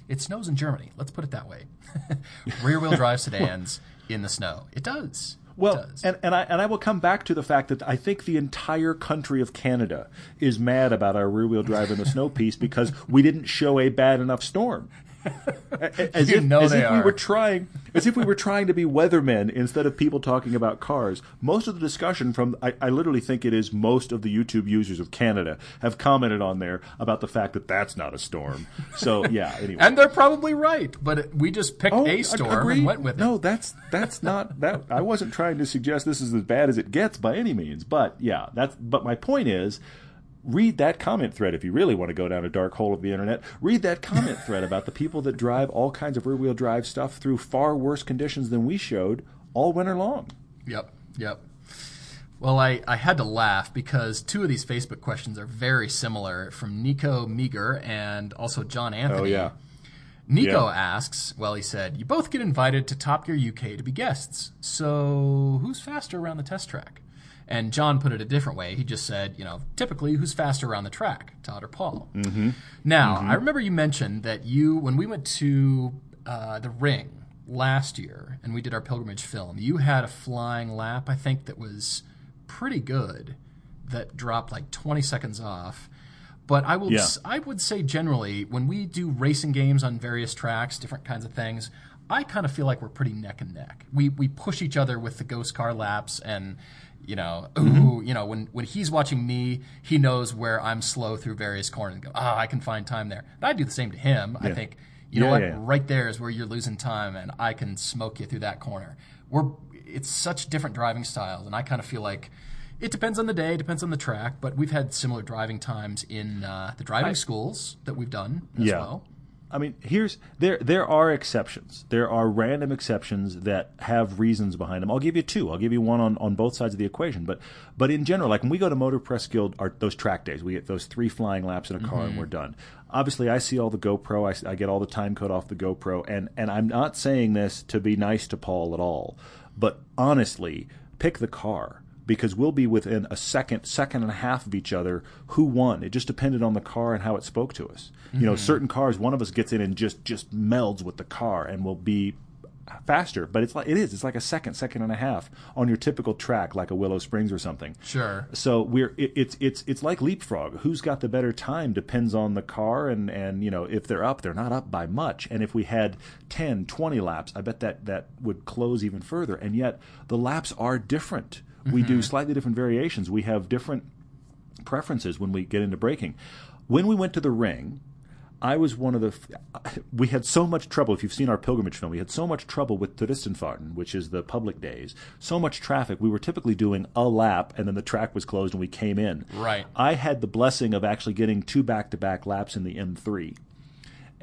[SPEAKER 1] it snows in Germany. Let's put it that way. Rear wheel drive sedans in the snow. It does. It
[SPEAKER 2] Well,
[SPEAKER 1] does.
[SPEAKER 2] and, and I and I will come back to the fact that I think the entire country of Canada is mad about our rear wheel drive in the snow piece because we didn't show a bad enough storm. As
[SPEAKER 1] You
[SPEAKER 2] if,
[SPEAKER 1] know
[SPEAKER 2] as
[SPEAKER 1] they
[SPEAKER 2] if we were trying, as if we were trying to be weathermen instead of people talking about cars. Most of the discussion from, I, I literally think it is most of the YouTube users of Canada have commented on there about the fact that that's not a storm. So yeah, anyway.
[SPEAKER 1] And they're probably right, but we just picked
[SPEAKER 2] Oh,
[SPEAKER 1] a storm
[SPEAKER 2] agreed.
[SPEAKER 1] and went with it.
[SPEAKER 2] No, that's that's not that. I wasn't trying to suggest this is as bad as it gets by any means. But yeah, that's. But my point is, read that comment thread if you really want to go down a dark hole of the internet. Read that comment thread about the people that drive all kinds of rear wheel drive stuff through far worse conditions than we showed all winter long.
[SPEAKER 1] Yep, yep. Well, I, I had to laugh because two of these Facebook questions are very similar from Nico Meager and also John oh, Anthony.
[SPEAKER 2] Oh yeah.
[SPEAKER 1] Nico
[SPEAKER 2] Yeah.
[SPEAKER 1] asks, well, he said, you both get invited to Top Gear UK to be guests. So who's faster around the test track? And John put it a different way. He just said, you know, typically who's faster around the track, Todd or Paul? Mm-hmm. Now, I remember you mentioned that you, when we went to uh, the ring last year and we did our pilgrimage film, you had a flying lap, I think, that was pretty good, that dropped like 20 seconds off. But I will
[SPEAKER 2] Yeah.
[SPEAKER 1] I would say generally when we do racing games on various tracks, different kinds of things, I kind of feel like we're pretty neck and neck. We we push each other with the ghost car laps and you know, ooh, you know, when when he's watching me, he knows where I'm slow through various corners and go, ah, I can find time there. And I do the same to him. I think, you know what,
[SPEAKER 2] yeah, yeah.
[SPEAKER 1] right there is where you're losing time and I can smoke you through that corner. We're it's such different driving styles and I kind of feel like it depends on the day, depends on the track, but we've had similar driving times in uh, the driving schools that we've done as
[SPEAKER 2] Yeah.
[SPEAKER 1] well.
[SPEAKER 2] I mean, here's there there are exceptions. There are random exceptions that have reasons behind them. I'll give you two. I'll give you one on, on both sides of the equation. But but in general, like when we go to Motor Press Guild, our, those track days, we get those three flying laps in a car and mm-hmm. we're done. Obviously, I see all the GoPro. I get all the time code off the GoPro, and and I'm not saying this to be nice to Paul at all, but honestly, pick the car because we'll be within a second, second and a half of each other. Who won? It just depended on the car and how it spoke to us. You know, mm-hmm. certain cars, one of us gets in and just just melds with the car and will be faster. But it's like it is. It's like a second, second and a half on your typical track, like a Willow Springs or something.
[SPEAKER 1] Sure.
[SPEAKER 2] So we're it, it's it's it's like leapfrog. Who's got the better time depends on the car and and you know if they're up, they're not up by much. And if we had 10, 20 laps, I bet that that would close even further. And yet the laps are different. We do mm-hmm. slightly different variations. We have different preferences when we get into braking. When we went to the ring, I was one of the. f- We had so much trouble. If you've seen our pilgrimage film, we had so much trouble with Touristenfahrten, which is the public days. So much traffic. We were typically doing a lap, and then the track was closed, and we came in.
[SPEAKER 1] Right.
[SPEAKER 2] I had the blessing of actually getting two back-to-back laps in the M3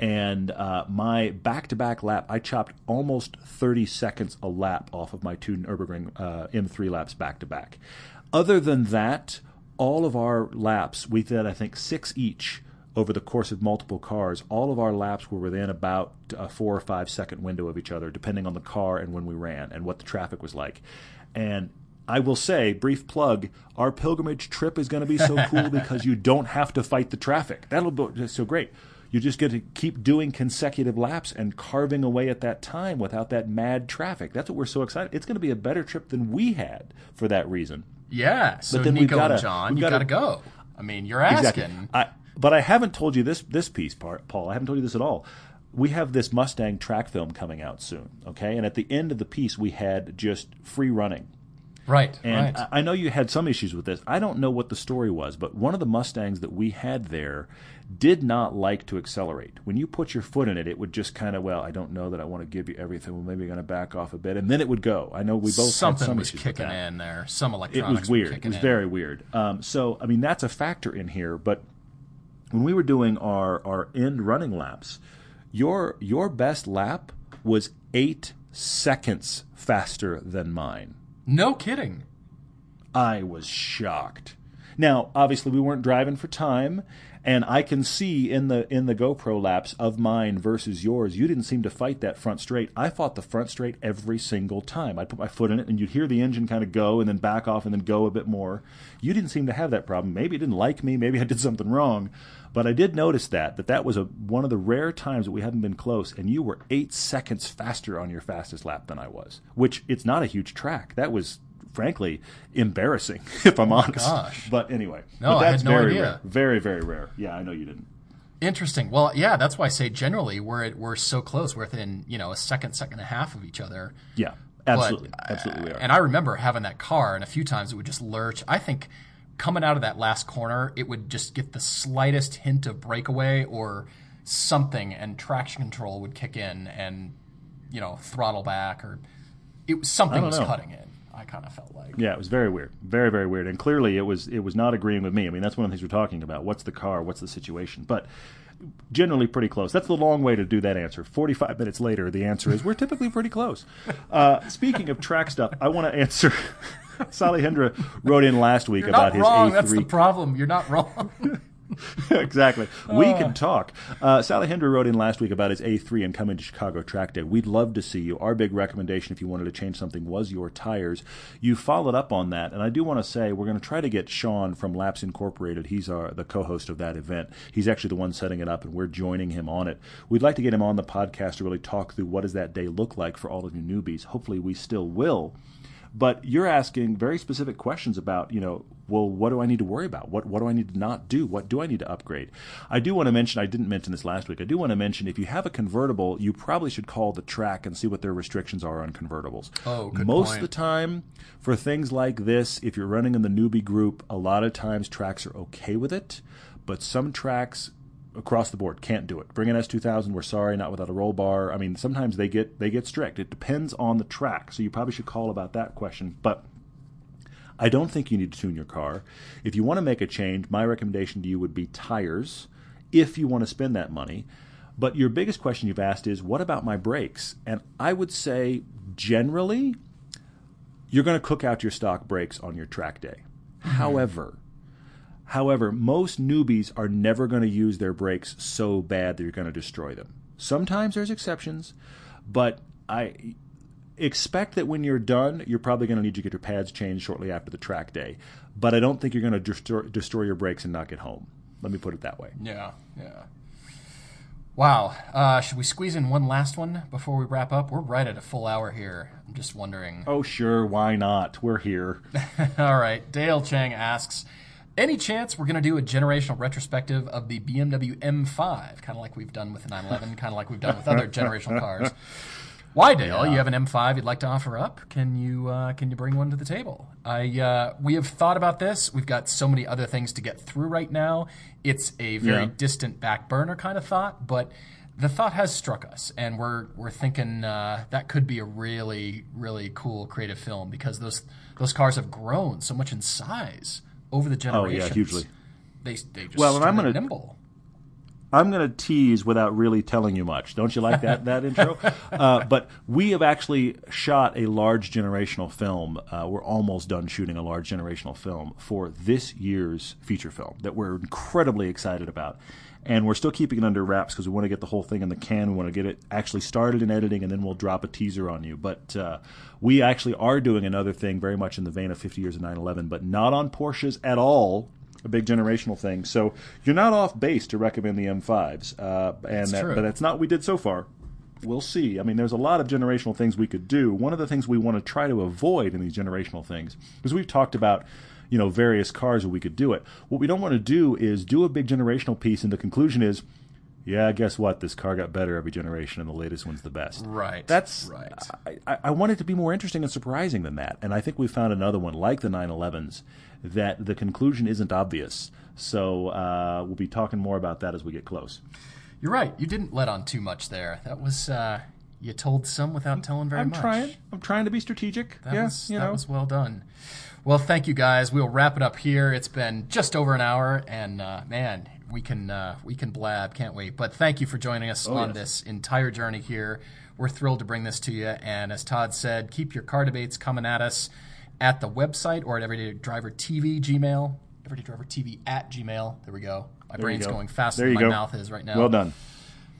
[SPEAKER 2] and uh, my back-to-back lap, I chopped almost 30 seconds a lap off of my two Nurburgring uh, M3 laps back-to-back. Other than that, all of our laps, we did I think six each, over the course of multiple cars, all of our laps were within about a four or five second window of each other, depending on the car and when we ran and what the traffic was like. And I will say, brief plug, our pilgrimage trip is going to be so cool because you don't have to fight the traffic. That'll be so great. You just get to keep doing consecutive laps and carving away at that time without that mad traffic. That's what we're so excited. It's going to be a better trip than we had for that reason.
[SPEAKER 1] Yeah. So
[SPEAKER 2] then
[SPEAKER 1] Nico
[SPEAKER 2] gotta-
[SPEAKER 1] and John,
[SPEAKER 2] we've
[SPEAKER 1] you got
[SPEAKER 2] gotta-
[SPEAKER 1] to go. I mean, you're asking.
[SPEAKER 2] Exactly. I, but I haven't told you this this piece, part, Paul. I haven't told you this at all. We have this Mustang track film coming out soon, okay? And at the end of the piece, we had just free running.
[SPEAKER 1] Right.
[SPEAKER 2] And
[SPEAKER 1] right.
[SPEAKER 2] I know you had some issues with this. I don't know what the story was, but one of the Mustangs that we had there did not like to accelerate. When you put your foot in it, it would just kind of, well, I don't know that I want to give you everything. Well, maybe you're going to back off a bit, and then it would go. I know we both
[SPEAKER 1] Something
[SPEAKER 2] had some
[SPEAKER 1] was
[SPEAKER 2] issues with
[SPEAKER 1] kicking
[SPEAKER 2] that
[SPEAKER 1] in there. Some electronics
[SPEAKER 2] it
[SPEAKER 1] was
[SPEAKER 2] weird. It was
[SPEAKER 1] in.
[SPEAKER 2] very weird. Um, so, I mean, that's a factor in here. But when we were doing our our end running laps, your your best lap was eight seconds faster than mine.
[SPEAKER 1] No kidding.
[SPEAKER 2] I was shocked. Now, obviously, we weren't driving for time, and I can see in the in the GoPro laps of mine versus yours, you didn't seem to fight that front straight. I fought the front straight every single time. I'd put my foot in it, and you'd hear the engine kind of go, and then back off, and then go a bit more. You didn't seem to have that problem. Maybe it didn't like me. Maybe I did something wrong. But I did notice that that that was a one of the rare times that we haven't been close, and you were eight seconds faster on your fastest lap than I was. Which it's not a huge track. That was frankly embarrassing, if I'm oh honest.
[SPEAKER 1] gosh.
[SPEAKER 2] But anyway,
[SPEAKER 1] No,
[SPEAKER 2] but
[SPEAKER 1] I had
[SPEAKER 2] that's
[SPEAKER 1] no
[SPEAKER 2] very
[SPEAKER 1] idea.
[SPEAKER 2] rare, very very rare. Yeah, I know you didn't.
[SPEAKER 1] Interesting. Well, yeah, that's why I say generally we're we're so close. We're within you know a second, second and a half of each other.
[SPEAKER 2] Yeah,
[SPEAKER 1] But,
[SPEAKER 2] absolutely, absolutely we uh, are.
[SPEAKER 1] And I remember having that car, and a few times it would just lurch. I think coming out of that last corner, it would just get the slightest hint of breakaway or something, and traction control would kick in, and you know throttle back, or it was something was
[SPEAKER 2] know.
[SPEAKER 1] cutting in. I kind of felt like.
[SPEAKER 2] Yeah, it was very weird, very very weird, and clearly it was it was not agreeing with me. I mean, that's one of the things we're talking about. What's the car? What's the situation? But generally pretty close. That's the long way to do that answer. Forty five minutes later, the answer is we're typically pretty close. Uh, speaking of track stuff, I want to answer. Sally Hendra wrote in last week
[SPEAKER 1] You're
[SPEAKER 2] about
[SPEAKER 1] not
[SPEAKER 2] his
[SPEAKER 1] wrong.
[SPEAKER 2] A3.
[SPEAKER 1] That's the problem. You're not wrong.
[SPEAKER 2] exactly. We can talk. Uh, Sally Hendra wrote in last week about his A3 and coming to Chicago Track Day. We'd love to see you. Our big recommendation, if you wanted to change something, was your tires. You followed up on that, and I do want to say we're going to try to get Sean from Laps Incorporated. He's our the co-host of that event. He's actually the one setting it up, and we're joining him on it. We'd like to get him on the podcast to really talk through what does that day look like for all of you newbies. Hopefully, we still will but you're asking very specific questions about you know well what do i need to worry about? What what do i need to not do? What do i need to upgrade? I do want to mention i didn't mention this last week i do want to mention if you have a convertible you probably should call the track and see what their restrictions are on convertibles.
[SPEAKER 1] Oh, good
[SPEAKER 2] most
[SPEAKER 1] point.
[SPEAKER 2] of the time for things like this if you're running in the newbie group a lot of times tracks are okay with it but some tracks across the board can't do it. Bring an S2000. We're sorry, not without a roll bar. I mean, sometimes they get they get strict. It depends on the track, so you probably should call about that question. But I don't think you need to tune your car. If you want to make a change, my recommendation to you would be tires. If you want to spend that money. But your biggest question you've asked is, what about my brakes? And I would say, generally, you're going to cook out your stock brakes on your track day. Mm-hmm. However, However, most newbies are never going to use their brakes so bad that you're going to destroy them. Sometimes there's exceptions, but I expect that when you're done, you're probably going to need to get your pads changed shortly after the track day. But I don't think you're going to destroy, destroy your brakes and not get home. Let me put it that way.
[SPEAKER 1] Yeah, yeah. Wow. Uh, should we squeeze in one last one before we wrap up? We're right at a full hour here. I'm just wondering.
[SPEAKER 2] Oh, sure, why not? We're here.
[SPEAKER 1] All right. Dale Chang asks Any chance we're going to do a generational retrospective of the BMW M5, kind of like we've done with the 911, kind of like we've done with other generational cars? Why, Dale? You have an M5 you'd like to offer up? Can you uh, can you bring one to the table? I uh, we have thought about this. We've got so many other things to get through right now. It's a very
[SPEAKER 2] Yeah.
[SPEAKER 1] distant back burner kind of thought, but the thought has struck us, and we're we're thinking uh, that could be a really really cool creative film because those those cars have grown so much in size over the generation.
[SPEAKER 2] Oh, yeah, hugely.
[SPEAKER 1] They they just
[SPEAKER 2] Well, and I'm gonna-
[SPEAKER 1] nimble.
[SPEAKER 2] I'm going to tease without really telling you much. Don't you like that that intro? Uh, but we have actually shot a large generational film. Uh, we're almost done shooting a large generational film for this year's feature film that we're incredibly excited about. And we're still keeping it under wraps because we want to get the whole thing in the can. We want to get it actually started in editing, and then we'll drop a teaser on you. But uh, we actually are doing another thing very much in the vein of 50 years of 911, but not on Porsches at all. A big generational thing. So you're not off base to recommend the M5s, uh, and that, but that's not what we did so far we'll see. I mean, there's a lot of generational things we could do. One of the things we want to try to avoid in these generational things, because we've talked about, you know, various cars where we could do it. What we don't want to do is do a big generational piece, and the conclusion is, yeah, guess what? This car got better every generation, and the latest one's the best.
[SPEAKER 1] Right.
[SPEAKER 2] That's
[SPEAKER 1] right.
[SPEAKER 2] I, I, want it to be more interesting and surprising than that, and I think we found another one like the 911s that the conclusion isn't obvious. So uh, we'll be talking more about that as we get close.
[SPEAKER 1] You're right. You didn't let on too much there. That was uh, you told some without telling very
[SPEAKER 2] I'm
[SPEAKER 1] much.
[SPEAKER 2] I'm trying. I'm trying to be strategic.
[SPEAKER 1] That
[SPEAKER 2] yeah,
[SPEAKER 1] was,
[SPEAKER 2] you
[SPEAKER 1] that
[SPEAKER 2] know.
[SPEAKER 1] was well done. Well, thank you guys. We'll wrap it up here. It's been just over an hour, and uh, man, we can uh, we can blab, can't we? But thank you for joining us
[SPEAKER 2] oh,
[SPEAKER 1] on
[SPEAKER 2] yes.
[SPEAKER 1] this entire journey here. We're thrilled to bring this to you, and as Todd said, keep your car debates coming at us at the website or at Everyday Driver TV Gmail, Everyday Driver TV at Gmail. There we go. My
[SPEAKER 2] There
[SPEAKER 1] brain's
[SPEAKER 2] go.
[SPEAKER 1] going faster than my
[SPEAKER 2] go.
[SPEAKER 1] mouth is right now.
[SPEAKER 2] Well done.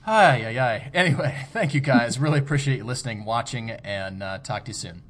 [SPEAKER 1] Hi, hi, hi. Anyway, thank you guys. really appreciate you listening, watching, and uh, talk to you soon.